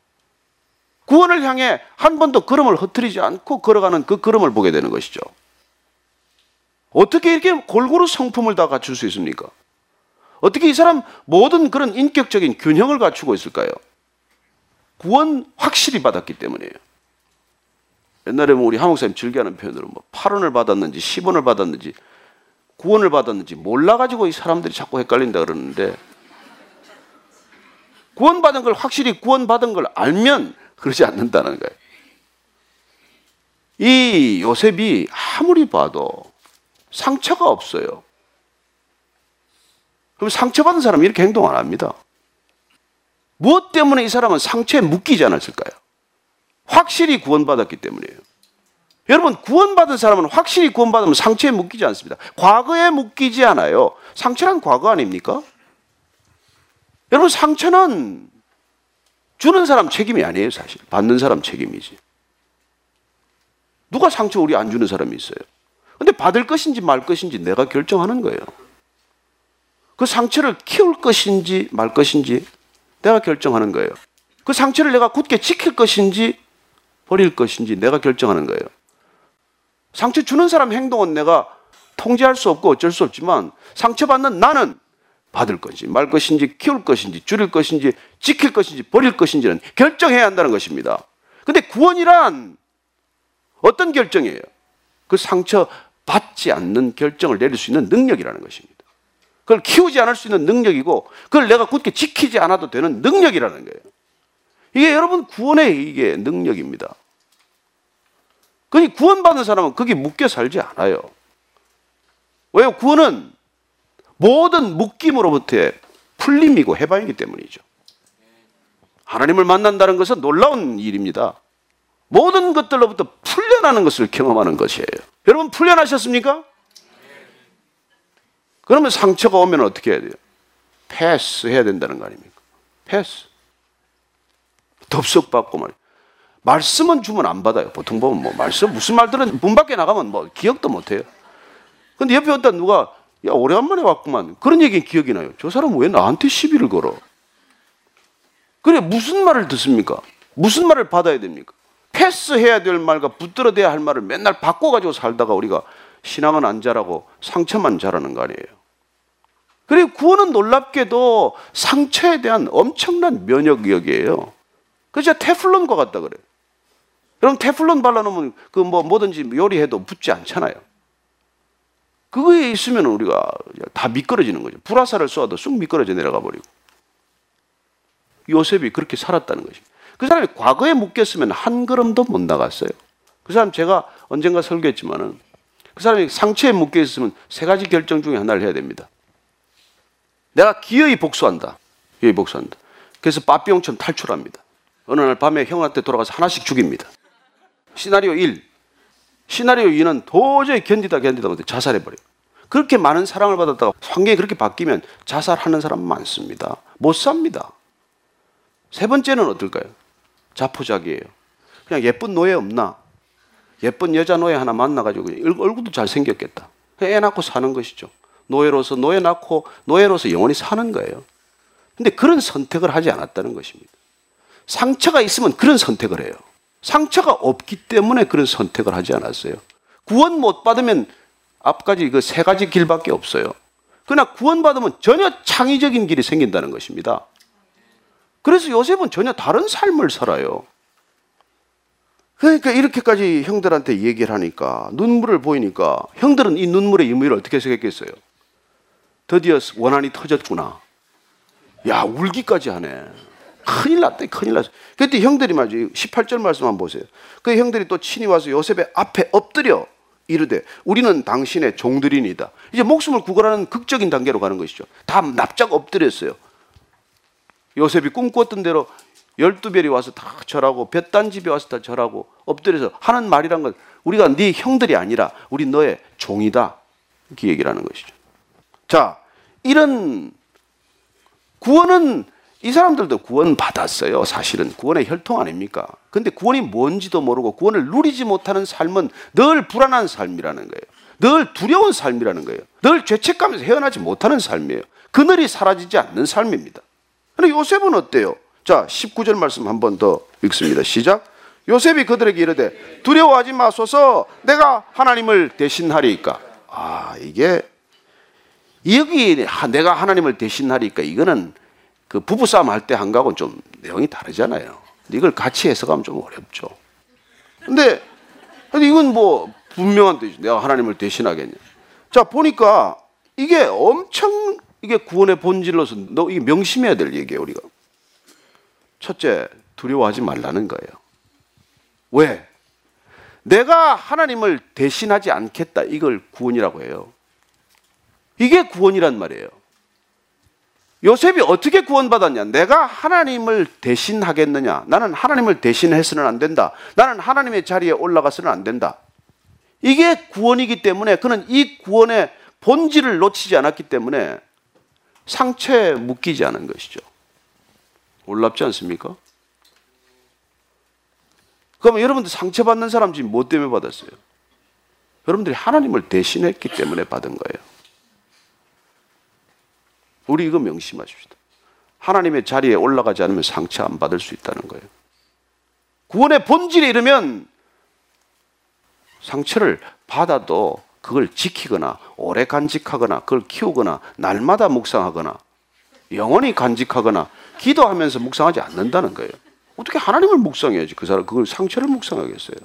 구원을 향해 한 번도 걸음을 흐트리지 않고 걸어가는 그 걸음을 보게 되는 것이죠. 어떻게 이렇게 골고루 성품을 다 갖출 수 있습니까? 어떻게 이 사람 모든 그런 인격적인 균형을 갖추고 있을까요? 구원 확실히 받았기 때문이에요. 옛날에 뭐 우리 한국사님 즐겨하는 표현으로 뭐 8원을 받았는지 10원을 받았는지 구원을 받았는지 몰라가지고 이 사람들이 자꾸 헷갈린다 그러는데 구원받은 걸 확실히 구원받은 걸 알면 그러지 않는다는 거예요. 이 요셉이 아무리 봐도 상처가 없어요. 그럼 상처받은 사람은 이렇게 행동 안 합니다. 무엇 때문에 이 사람은 상처에 묶이지 않았을까요? 확실히 구원받았기 때문이에요. 여러분 구원받은 사람은 확실히 구원받으면 상처에 묶이지 않습니다. 과거에 묶이지 않아요. 상처란 과거 아닙니까? 여러분 상처는 주는 사람 책임이 아니에요, 사실. 받는 사람 책임이지. 누가 상처 우리 안 주는 사람이 있어요? 근데 받을 것인지 말 것인지 내가 결정하는 거예요. 그 상처를 키울 것인지 말 것인지 내가 결정하는 거예요. 그 상처를 내가 굳게 지킬 것인지 버릴 것인지 내가 결정하는 거예요. 상처 주는 사람 행동은 내가 통제할 수 없고 어쩔 수 없지만 상처받는 나는 받을 것인지 말 것인지 키울 것인지 줄일 것인지 지킬 것인지 버릴 것인지는 결정해야 한다는 것입니다. 근데 구원이란 어떤 결정이에요? 그 상처 받지 않는 결정을 내릴 수 있는 능력이라는 것입니다. 그걸 키우지 않을 수 있는 능력이고 그걸 내가 굳게 지키지 않아도 되는 능력이라는 거예요. 이게 여러분 구원의 이게 능력입니다. 그니 구원받은 사람은 거기 묶여 살지 않아요. 왜요? 구원은 모든 묶임으로부터의 풀림이고 해방이기 때문이죠. 하나님을 만난다는 것은 놀라운 일입니다. 모든 것들로부터 풀려나는 것을 경험하는 것이에요. 여러분 풀려나셨습니까? 그러면 상처가 오면 어떻게 해야 돼요? 패스 해야 된다는 거 아닙니까? 패스. 덥석 받고 말. 말씀은 주면 안 받아요. 보통 보면 뭐 말씀 무슨 말들은 문 밖에 나가면 뭐 기억도 못 해요. 근데 옆에 어떤 누가 야 오래간만에 왔구만 그런 얘기 기억이 나요. 저 사람 왜 나한테 시비를 걸어? 그래 무슨 말을 듣습니까? 무슨 말을 받아야 됩니까? 패스해야 될 말과 붙들어대야 할 말을 맨날 바꿔가지고 살다가 우리가 신앙은 안 자라고 상처만 자라는 거 아니에요. 그리고 구원은 놀랍게도 상처에 대한 엄청난 면역력이에요. 그죠? 테플론과 같다 그래요. 여러분 테플론 발라놓으면 그 뭐 뭐든지 요리해도 붙지 않잖아요. 그거에 있으면 우리가 다 미끄러지는 거죠. 불화살을 쏘아도 쑥 미끄러져 내려가 버리고. 요셉이 그렇게 살았다는 것입니다. 그 사람이 과거에 묶였으면 한 걸음도 못 나갔어요. 그 사람 제가 언젠가 설교했지만은 그 사람이 상처에 묶여 있으면 세 가지 결정 중에 하나를 해야 됩니다. 내가 기어이 복수한다. 기어이 복수한다. 그래서 빠삐용처럼 탈출합니다. 어느 날 밤에 형한테 돌아가서 하나씩 죽입니다. 시나리오 1. 시나리오 2는 도저히 견디다 견디다 못해 자살해버려요. 그렇게 많은 사랑을 받았다가 환경이 그렇게 바뀌면 자살하는 사람 많습니다. 못 삽니다. 세 번째는 어떨까요? 자포자기예요. 그냥 예쁜 노예 없나? 예쁜 여자 노예 하나 만나가지고 얼굴도 잘생겼겠다. 애 낳고 사는 것이죠. 노예로서 노예 낳고 노예로서 영원히 사는 거예요. 근데 그런 선택을 하지 않았다는 것입니다. 상처가 있으면 그런 선택을 해요. 상처가 없기 때문에 그런 선택을 하지 않았어요. 구원 못 받으면 앞까지 그 세 가지 길밖에 없어요. 그러나 구원받으면 전혀 창의적인 길이 생긴다는 것입니다. 그래서 요셉은 전혀 다른 삶을 살아요. 그러니까 이렇게까지 형들한테 얘기를 하니까 눈물을 보이니까 형들은 이 눈물의 의미를 어떻게 생각했어요? 드디어 원한이 터졌구나. 야, 울기까지 하네. 큰일 났다, 큰일 났어. 그때 형들이 말이죠. 18절 말씀 한번 보세요. 그 형들이 또 친히 와서 요셉의 앞에 엎드려 이르되 우리는 당신의 종들이니다. 이제 목숨을 구걸하는 극적인 단계로 가는 것이죠. 다 납작 엎드렸어요. 요셉이 꿈꿨던 대로 열두 별이 와서 다 절하고 볕단 집에 와서 다 절하고 엎드려서 하는 말이란 건 우리가 네 형들이 아니라 우리 너의 종이다 이렇게 얘기를 하는 것이죠. 자 이런 구원은 이 사람들도 구원 받았어요. 사실은 구원의 혈통 아닙니까? 근데 구원이 뭔지도 모르고 구원을 누리지 못하는 삶은 늘 불안한 삶이라는 거예요. 늘 두려운 삶이라는 거예요. 늘 죄책감에서 헤어나지 못하는 삶이에요. 그늘이 사라지지 않는 삶입니다. 근데 요셉은 어때요? 자, 19절 말씀 한 번 더 읽습니다. 시작. 요셉이 그들에게 이르되 두려워하지 마소서 내가 하나님을 대신하리까. 아, 이게 여기 내가 하나님을 대신하리까 이거는 그 부부싸움 할 때한 거하고는 좀 내용이 다르잖아요. 이걸 같이 해석하면 좀 어렵죠. 근데, 근데 이건 뭐 분명한 뜻이죠. 내가 하나님을 대신하겠냐. 자, 보니까 이게 엄청 이게 구원의 본질로서 너 이게 명심해야 될 얘기예요, 우리가. 첫째, 두려워하지 말라는 거예요. 왜? 내가 하나님을 대신하지 않겠다. 이걸 구원이라고 해요. 이게 구원이란 말이에요. 요셉이 어떻게 구원받았냐? 내가 하나님을 대신하겠느냐? 나는 하나님을 대신해서는 안 된다. 나는 하나님의 자리에 올라가서는 안 된다. 이게 구원이기 때문에 그는 이 구원의 본질을 놓치지 않았기 때문에 상처에 묶이지 않은 것이죠. 놀랍지 않습니까? 그러면 여러분들 상처받는 사람 지금 뭐 때문에 받았어요? 여러분들이 하나님을 대신했기 때문에 받은 거예요. 우리 이거 명심하십시다. 하나님의 자리에 올라가지 않으면 상처 안 받을 수 있다는 거예요. 구원의 본질에 이르면 상처를 받아도 그걸 지키거나 오래 간직하거나 그걸 키우거나 날마다 묵상하거나 영원히 간직하거나 기도하면서 묵상하지 않는다는 거예요. 어떻게 하나님을 묵상해야지 그 사람 그걸 상처를 묵상하겠어요.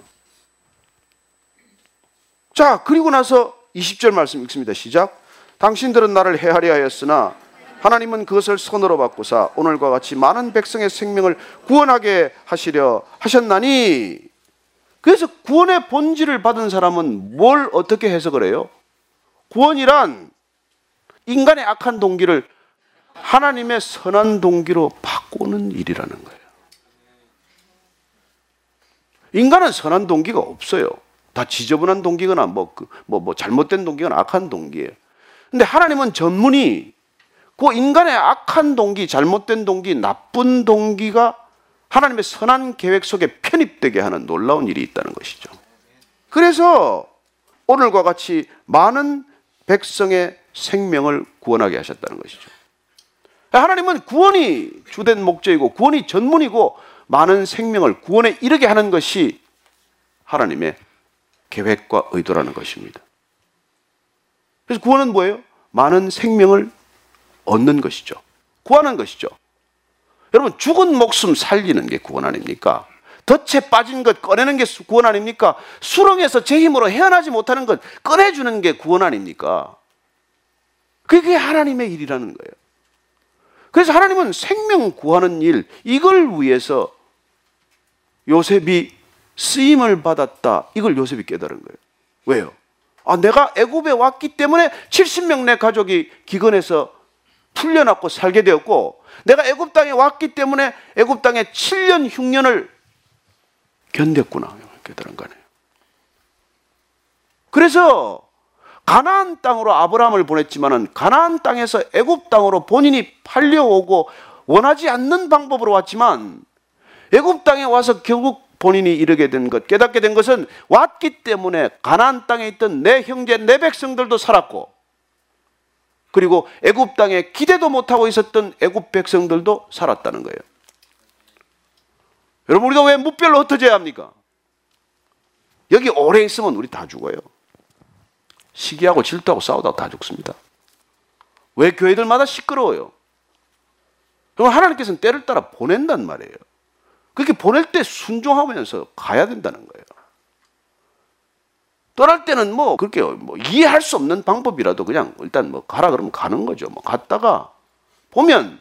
자, 그리고 나서 20절 말씀 읽습니다. 시작. 당신들은 나를 해하려 하였으나 하나님은 그것을 손으로 바꾸사 오늘과 같이 많은 백성의 생명을 구원하게 하시려 하셨나니 그래서 구원의 본질을 받은 사람은 뭘 어떻게 해석을 해요? 구원이란 인간의 악한 동기를 하나님의 선한 동기로 바꾸는 일이라는 거예요. 인간은 선한 동기가 없어요. 다 지저분한 동기거나 뭐, 그, 뭐, 뭐 잘못된 동기거나 악한 동기예요. 근데 하나님은 전문이 그 인간의 악한 동기, 잘못된 동기, 나쁜 동기가 하나님의 선한 계획 속에 편입되게 하는 놀라운 일이 있다는 것이죠. 그래서 오늘과 같이 많은 백성의 생명을 구원하게 하셨다는 것이죠. 하나님은 구원이 주된 목적이고 구원이 전문이고 많은 생명을 구원에 이르게 하는 것이 하나님의 계획과 의도라는 것입니다. 그래서 구원은 뭐예요? 많은 생명을 얻는 것이죠. 구하는 것이죠. 여러분, 죽은 목숨 살리는 게 구원 아닙니까? 덫에 빠진 것 꺼내는 게 구원 아닙니까? 수렁에서 제 힘으로 헤어나지 못하는 것 꺼내주는 게 구원 아닙니까? 그게 하나님의 일이라는 거예요. 그래서 하나님은 생명 구하는 일, 이걸 위해서 요셉이 쓰임을 받았다. 이걸 요셉이 깨달은 거예요. 왜요? 아, 내가 애굽에 왔기 때문에 70명 내 가족이 기근해서 풀려났고 살게 되었고 내가 애굽 땅에 왔기 때문에 애굽 땅에 7년 흉년을 견뎠구나. 깨달은 거네요. 그래서 가나안 땅으로 아브라함을 보냈지만은 가나안 땅에서 애굽 땅으로 본인이 팔려오고 원하지 않는 방법으로 왔지만 애굽 땅에 와서 결국 본인이 이르게 된 것, 깨닫게 된 것은 왔기 때문에 가나안 땅에 있던 내 형제, 내 백성들도 살았고 그리고 애굽 땅에 기대도 못하고 있었던 애굽 백성들도 살았다는 거예요. 여러분 우리가 왜 무별로 흩어져야 합니까? 여기 오래 있으면 우리 다 죽어요. 시기하고 질투하고 싸우다가 다 죽습니다. 왜 교회들마다 시끄러워요? 그럼 하나님께서는 때를 따라 보낸단 말이에요. 그렇게 보낼 때 순종하면서 가야 된다는 거예요. 떠날 때는 뭐 그렇게 뭐 이해할 수 없는 방법이라도 그냥 일단 뭐 가라 그러면 가는 거죠. 뭐 갔다가 보면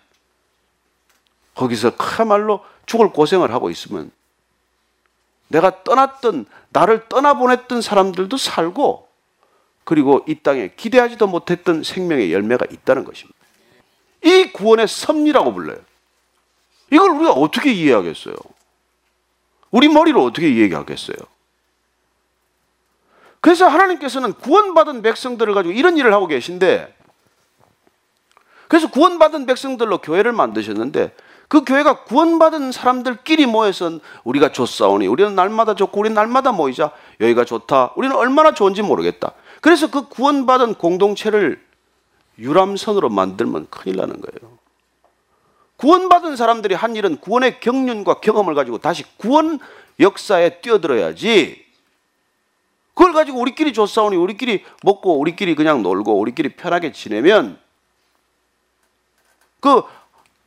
거기서 그야말로 죽을 고생을 하고 있으면 내가 떠났던 나를 떠나보냈던 사람들도 살고 그리고 이 땅에 기대하지도 못했던 생명의 열매가 있다는 것입니다. 이 구원의 섭리라고 불러요. 이걸 우리가 어떻게 이해하겠어요? 우리 머리로 어떻게 이해하겠어요? 그래서 하나님께서는 구원받은 백성들을 가지고 이런 일을 하고 계신데 그래서 구원받은 백성들로 교회를 만드셨는데 그 교회가 구원받은 사람들끼리 모여서 우리가 좋사오니 우리는 날마다 좋고 우리는 날마다 모이자 여기가 좋다 우리는 얼마나 좋은지 모르겠다 그래서 그 구원받은 공동체를 유람선으로 만들면 큰일 나는 거예요 구원받은 사람들이 한 일은 구원의 경륜과 경험을 가지고 다시 구원 역사에 뛰어들어야지. 그걸 가지고 우리끼리 좋사오니 우리끼리 먹고 우리끼리 그냥 놀고 우리끼리 편하게 지내면 그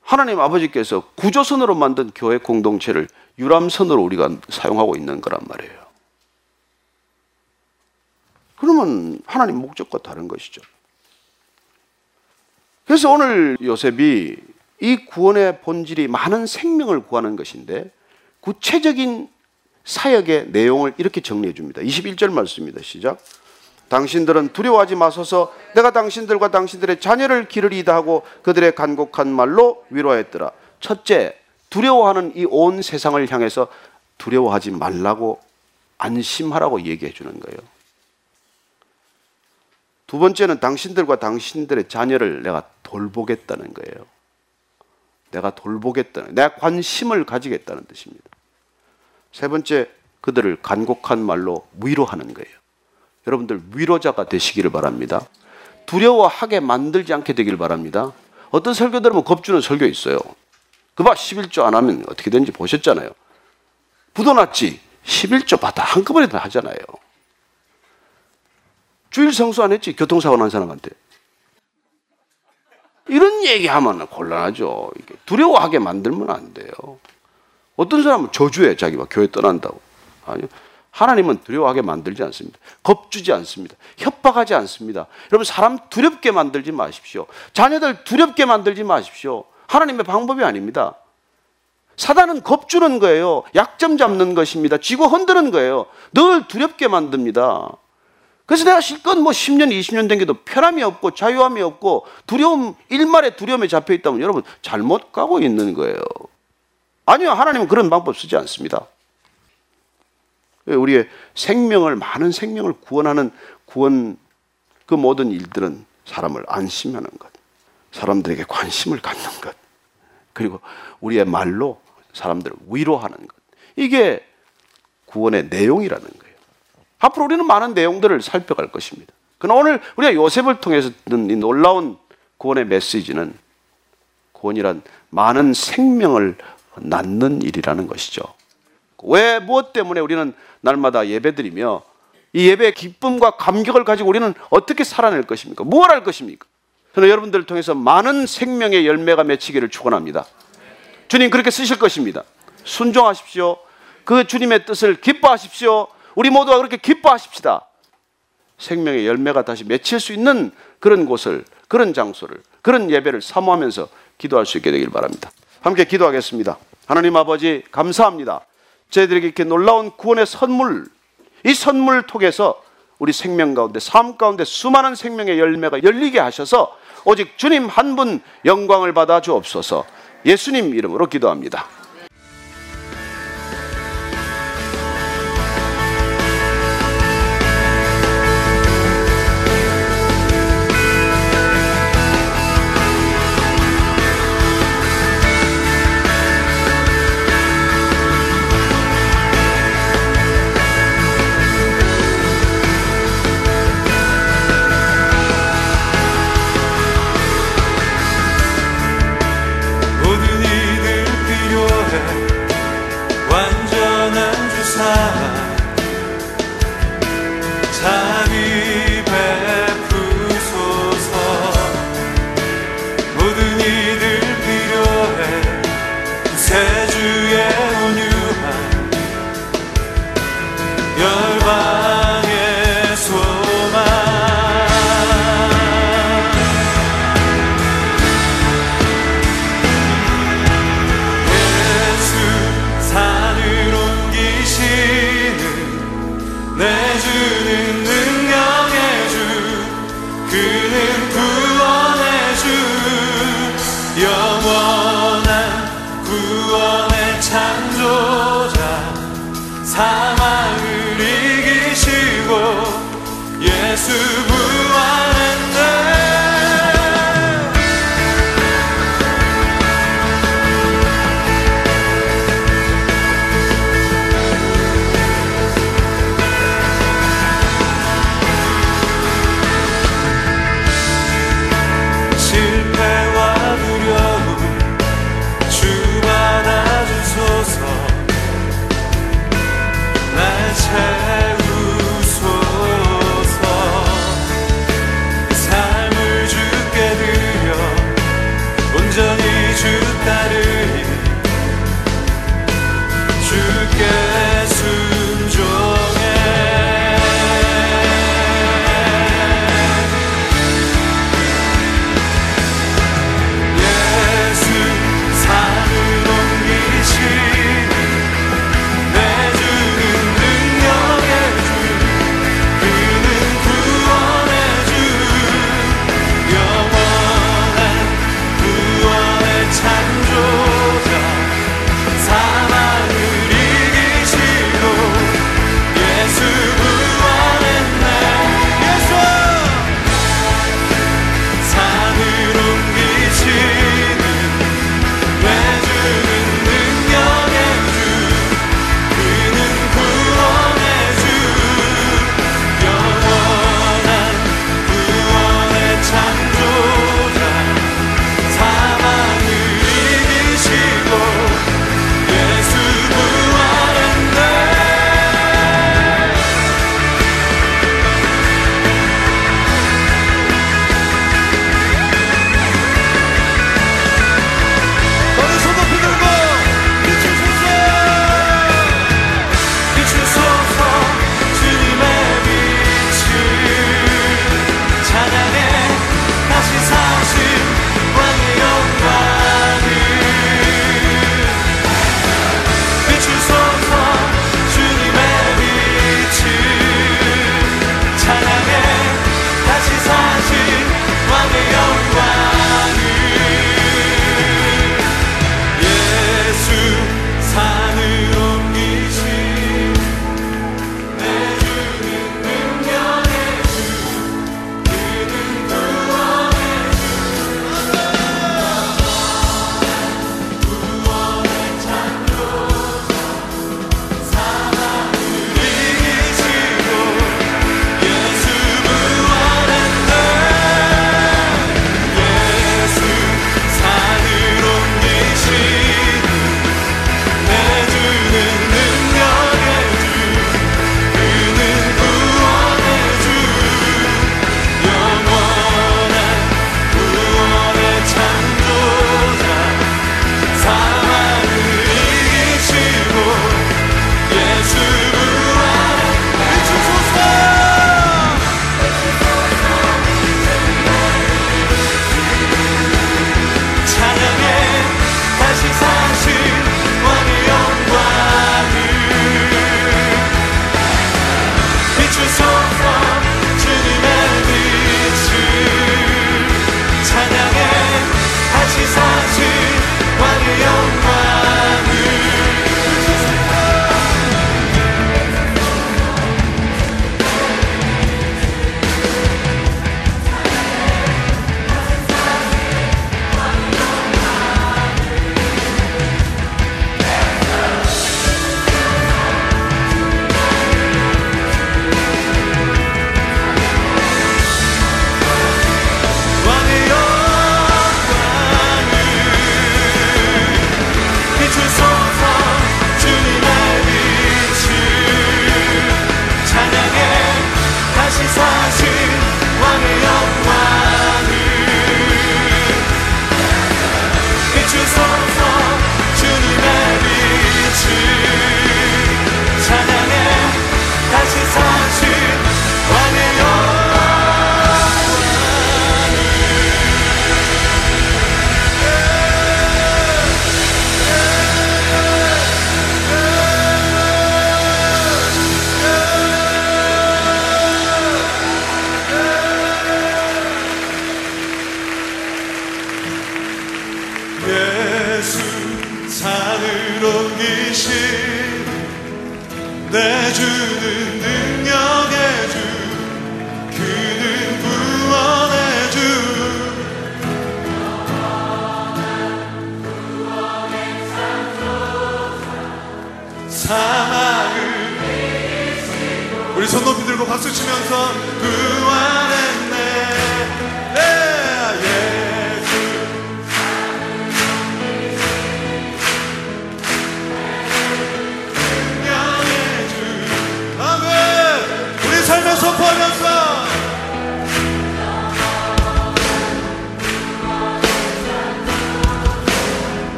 하나님 아버지께서 구조선으로 만든 교회 공동체를 유람선으로 우리가 사용하고 있는 거란 말이에요. 그러면 하나님 목적과 다른 것이죠. 그래서 오늘 요셉이 이 구원의 본질이 많은 생명을 구하는 것인데 구체적인 사역의 내용을 이렇게 정리해 줍니다. 21절 말씀입니다. 시작. 당신들은 두려워하지 마소서 내가 당신들과 당신들의 자녀를 기르리이다 하고 그들의 간곡한 말로 위로하였더라. 첫째, 두려워하는 이 온 세상을 향해서 두려워하지 말라고 안심하라고 얘기해 주는 거예요. 두 번째는 당신들과 당신들의 자녀를 내가 돌보겠다는 거예요. 내가 돌보겠다는, 내가 관심을 가지겠다는 뜻입니다. 세 번째, 그들을 간곡한 말로 위로하는 거예요. 여러분들 위로자가 되시기를 바랍니다. 두려워하게 만들지 않게 되길 바랍니다. 어떤 설교들은 겁주는 설교 있어요. 그봐 11조 안 하면 어떻게 되는지 보셨잖아요. 부도났지 11조 받아 한꺼번에 다 하잖아요. 주일 성수 안 했지 교통사고 난 사람한테. 이런 얘기하면 곤란하죠. 두려워하게 만들면 안 돼요. 어떤 사람은 저주해 자기 막 교회 떠난다고. 아니요. 하나님은 두려워하게 만들지 않습니다. 겁주지 않습니다. 협박하지 않습니다. 여러분 사람 두렵게 만들지 마십시오. 자녀들 두렵게 만들지 마십시오. 하나님의 방법이 아닙니다. 사단은 겁주는 거예요. 약점 잡는 것입니다. 쥐고 흔드는 거예요. 늘 두렵게 만듭니다. 그래서 내가 실컷 뭐 10년, 20년 된 게도 편함이 없고 자유함이 없고 두려움, 일말의 두려움에 잡혀 있다면 여러분 잘못 가고 있는 거예요. 아니요. 하나님은 그런 방법 쓰지 않습니다. 우리의 생명을, 많은 생명을 구원하는 구원 그 모든 일들은 사람을 안심하는 것, 사람들에게 관심을 갖는 것, 그리고 우리의 말로 사람들을 위로하는 것. 이게 구원의 내용이라는 거예요. 앞으로 우리는 많은 내용들을 살펴갈 것입니다. 그러나 오늘 우리가 요셉을 통해서 듣는 이 놀라운 구원의 메시지는 구원이란 많은 생명을 낳는 일이라는 것이죠. 왜 무엇 때문에 우리는 날마다 예배드리며 이 예배의 기쁨과 감격을 가지고 우리는 어떻게 살아낼 것입니까? 무엇 할 것입니까? 저는 여러분들을 통해서 많은 생명의 열매가 맺히기를 축원합니다. 주님 그렇게 쓰실 것입니다. 순종하십시오. 그 주님의 뜻을 기뻐하십시오. 우리 모두가 그렇게 기뻐하십시다. 생명의 열매가 다시 맺힐 수 있는 그런 곳을, 그런 장소를, 그런 예배를 사모하면서 기도할 수 있게 되길 바랍니다. 함께 기도하겠습니다. 하나님 아버지, 감사합니다. 저희들에게 이렇게 놀라운 구원의 선물, 이 선물 통해서 우리 생명 가운데, 삶 가운데 수많은 생명의 열매가 열리게 하셔서 오직 주님 한 분 영광을 받아 주옵소서 예수님 이름으로 기도합니다.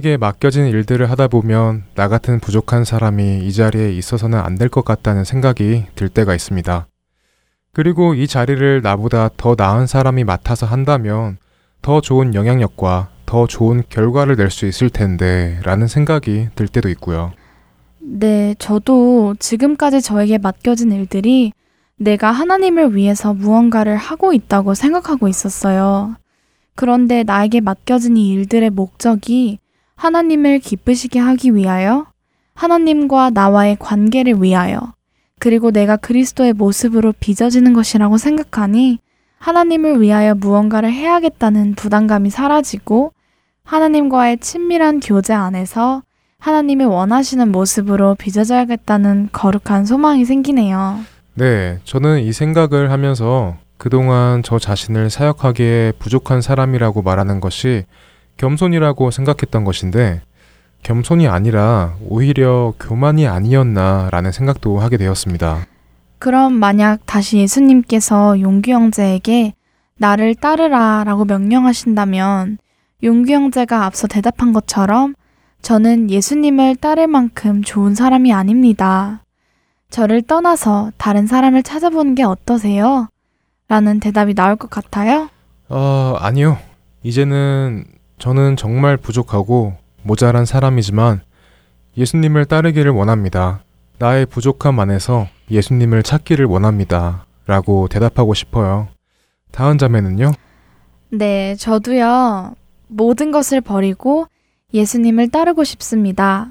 우리에게 맡겨진 일들을 하다 보면 나 같은 부족한 사람이 이 자리에 있어서는 안 될 것 같다는 생각이 들 때가 있습니다. 그리고 이 자리를 나보다 더 나은 사람이 맡아서 한다면 더 좋은 영향력과 더 좋은 결과를 낼 수 있을 텐데 라는 생각이 들 때도 있고요. 네, 저도 지금까지 저에게 맡겨진 일들이 내가 하나님을 위해서 무언가를 하고 있다고 생각하고 있었어요. 그런데 나에게 맡겨진 이 일들의 목적이 하나님을 기쁘시게 하기 위하여, 하나님과 나와의 관계를 위하여, 그리고 내가 그리스도의 모습으로 빚어지는 것이라고 생각하니 하나님을 위하여 무언가를 해야겠다는 부담감이 사라지고 하나님과의 친밀한 교제 안에서 하나님이 원하시는 모습으로 빚어져야겠다는 거룩한 소망이 생기네요. 네, 저는 이 생각을 하면서 그동안 저 자신을 사역하기에 부족한 사람이라고 말하는 것이 겸손이라고 생각했던 것인데 겸손이 아니라 오히려 교만이 아니었나라는 생각도 하게 되었습니다. 그럼 만약 다시 예수님께서 용규 형제에게 나를 따르라 라고 명령하신다면 용규 형제가 앞서 대답한 것처럼 저는 예수님을 따를 만큼 좋은 사람이 아닙니다. 저를 떠나서 다른 사람을 찾아보는 게 어떠세요? 라는 대답이 나올 것 같아요. 어, 아니요. 이제는 저는 정말 부족하고 모자란 사람이지만 예수님을 따르기를 원합니다. 나의 부족함 안에서 예수님을 찾기를 원합니다. 라고 대답하고 싶어요. 다은 자매는요? 네, 저도요. 모든 것을 버리고 예수님을 따르고 싶습니다.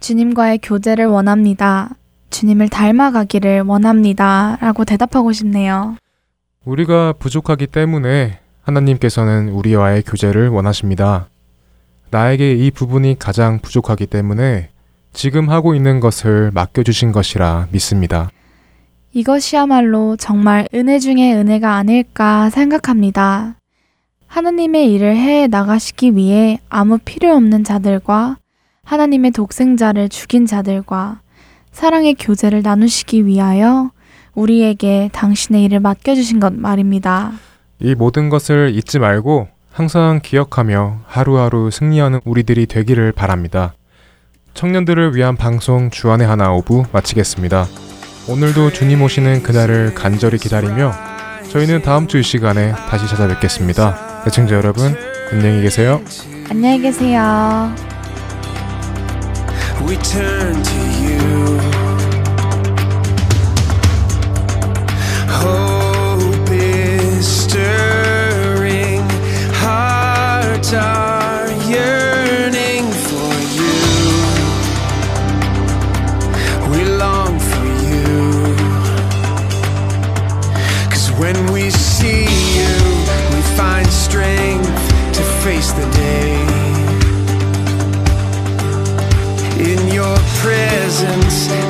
주님과의 교제를 원합니다. 주님을 닮아가기를 원합니다. 라고 대답하고 싶네요. 우리가 부족하기 때문에 하나님께서는 우리와의 교제를 원하십니다. 나에게 이 부분이 가장 부족하기 때문에 지금 하고 있는 것을 맡겨주신 것이라 믿습니다. 이것이야말로 정말 은혜 중에 은혜가 아닐까 생각합니다. 하나님의 일을 해 나가시기 위해 아무 필요 없는 자들과 하나님의 독생자를 죽인 자들과 사랑의 교제를 나누시기 위하여 우리에게 당신의 일을 맡겨주신 것 말입니다. 이 모든 것을 잊지 말고 항상 기억하며 하루하루 승리하는 우리들이 되기를 바랍니다. 청년들을 위한 방송 주안의 하나 오부 마치겠습니다. 오늘도 주님 오시는 그날을 간절히 기다리며 저희는 다음 주 이 시간에 다시 찾아뵙겠습니다. 애청자 여러분, 안녕히 계세요. 안녕히 계세요.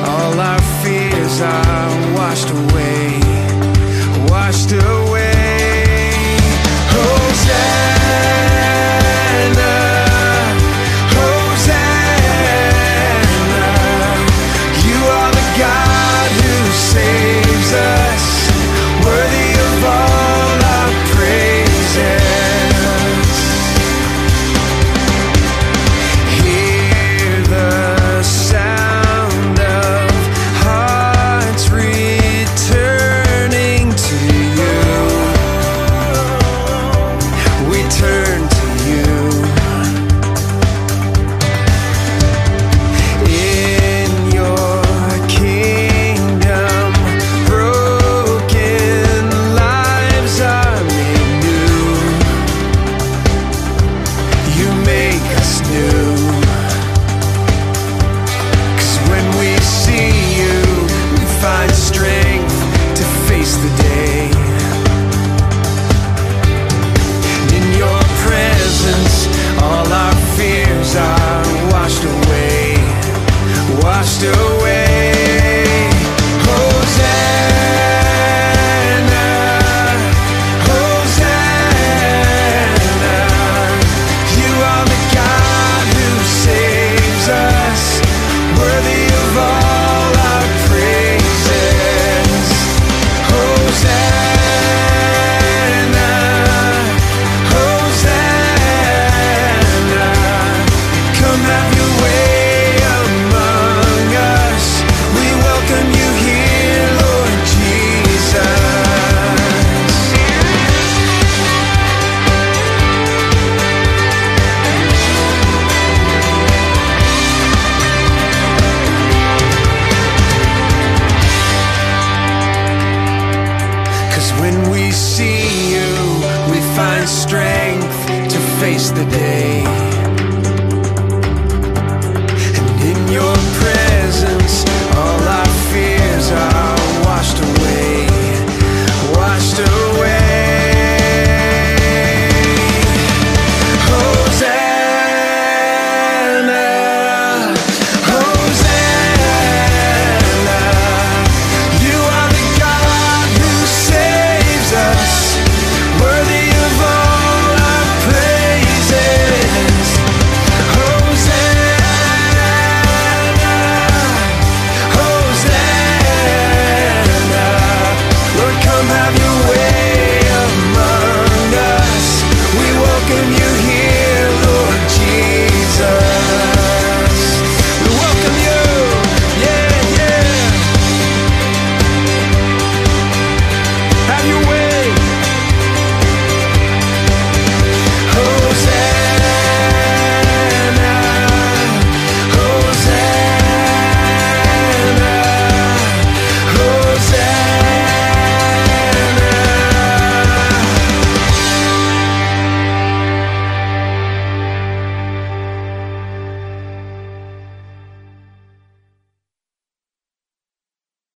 All our fears are washed away, washed away.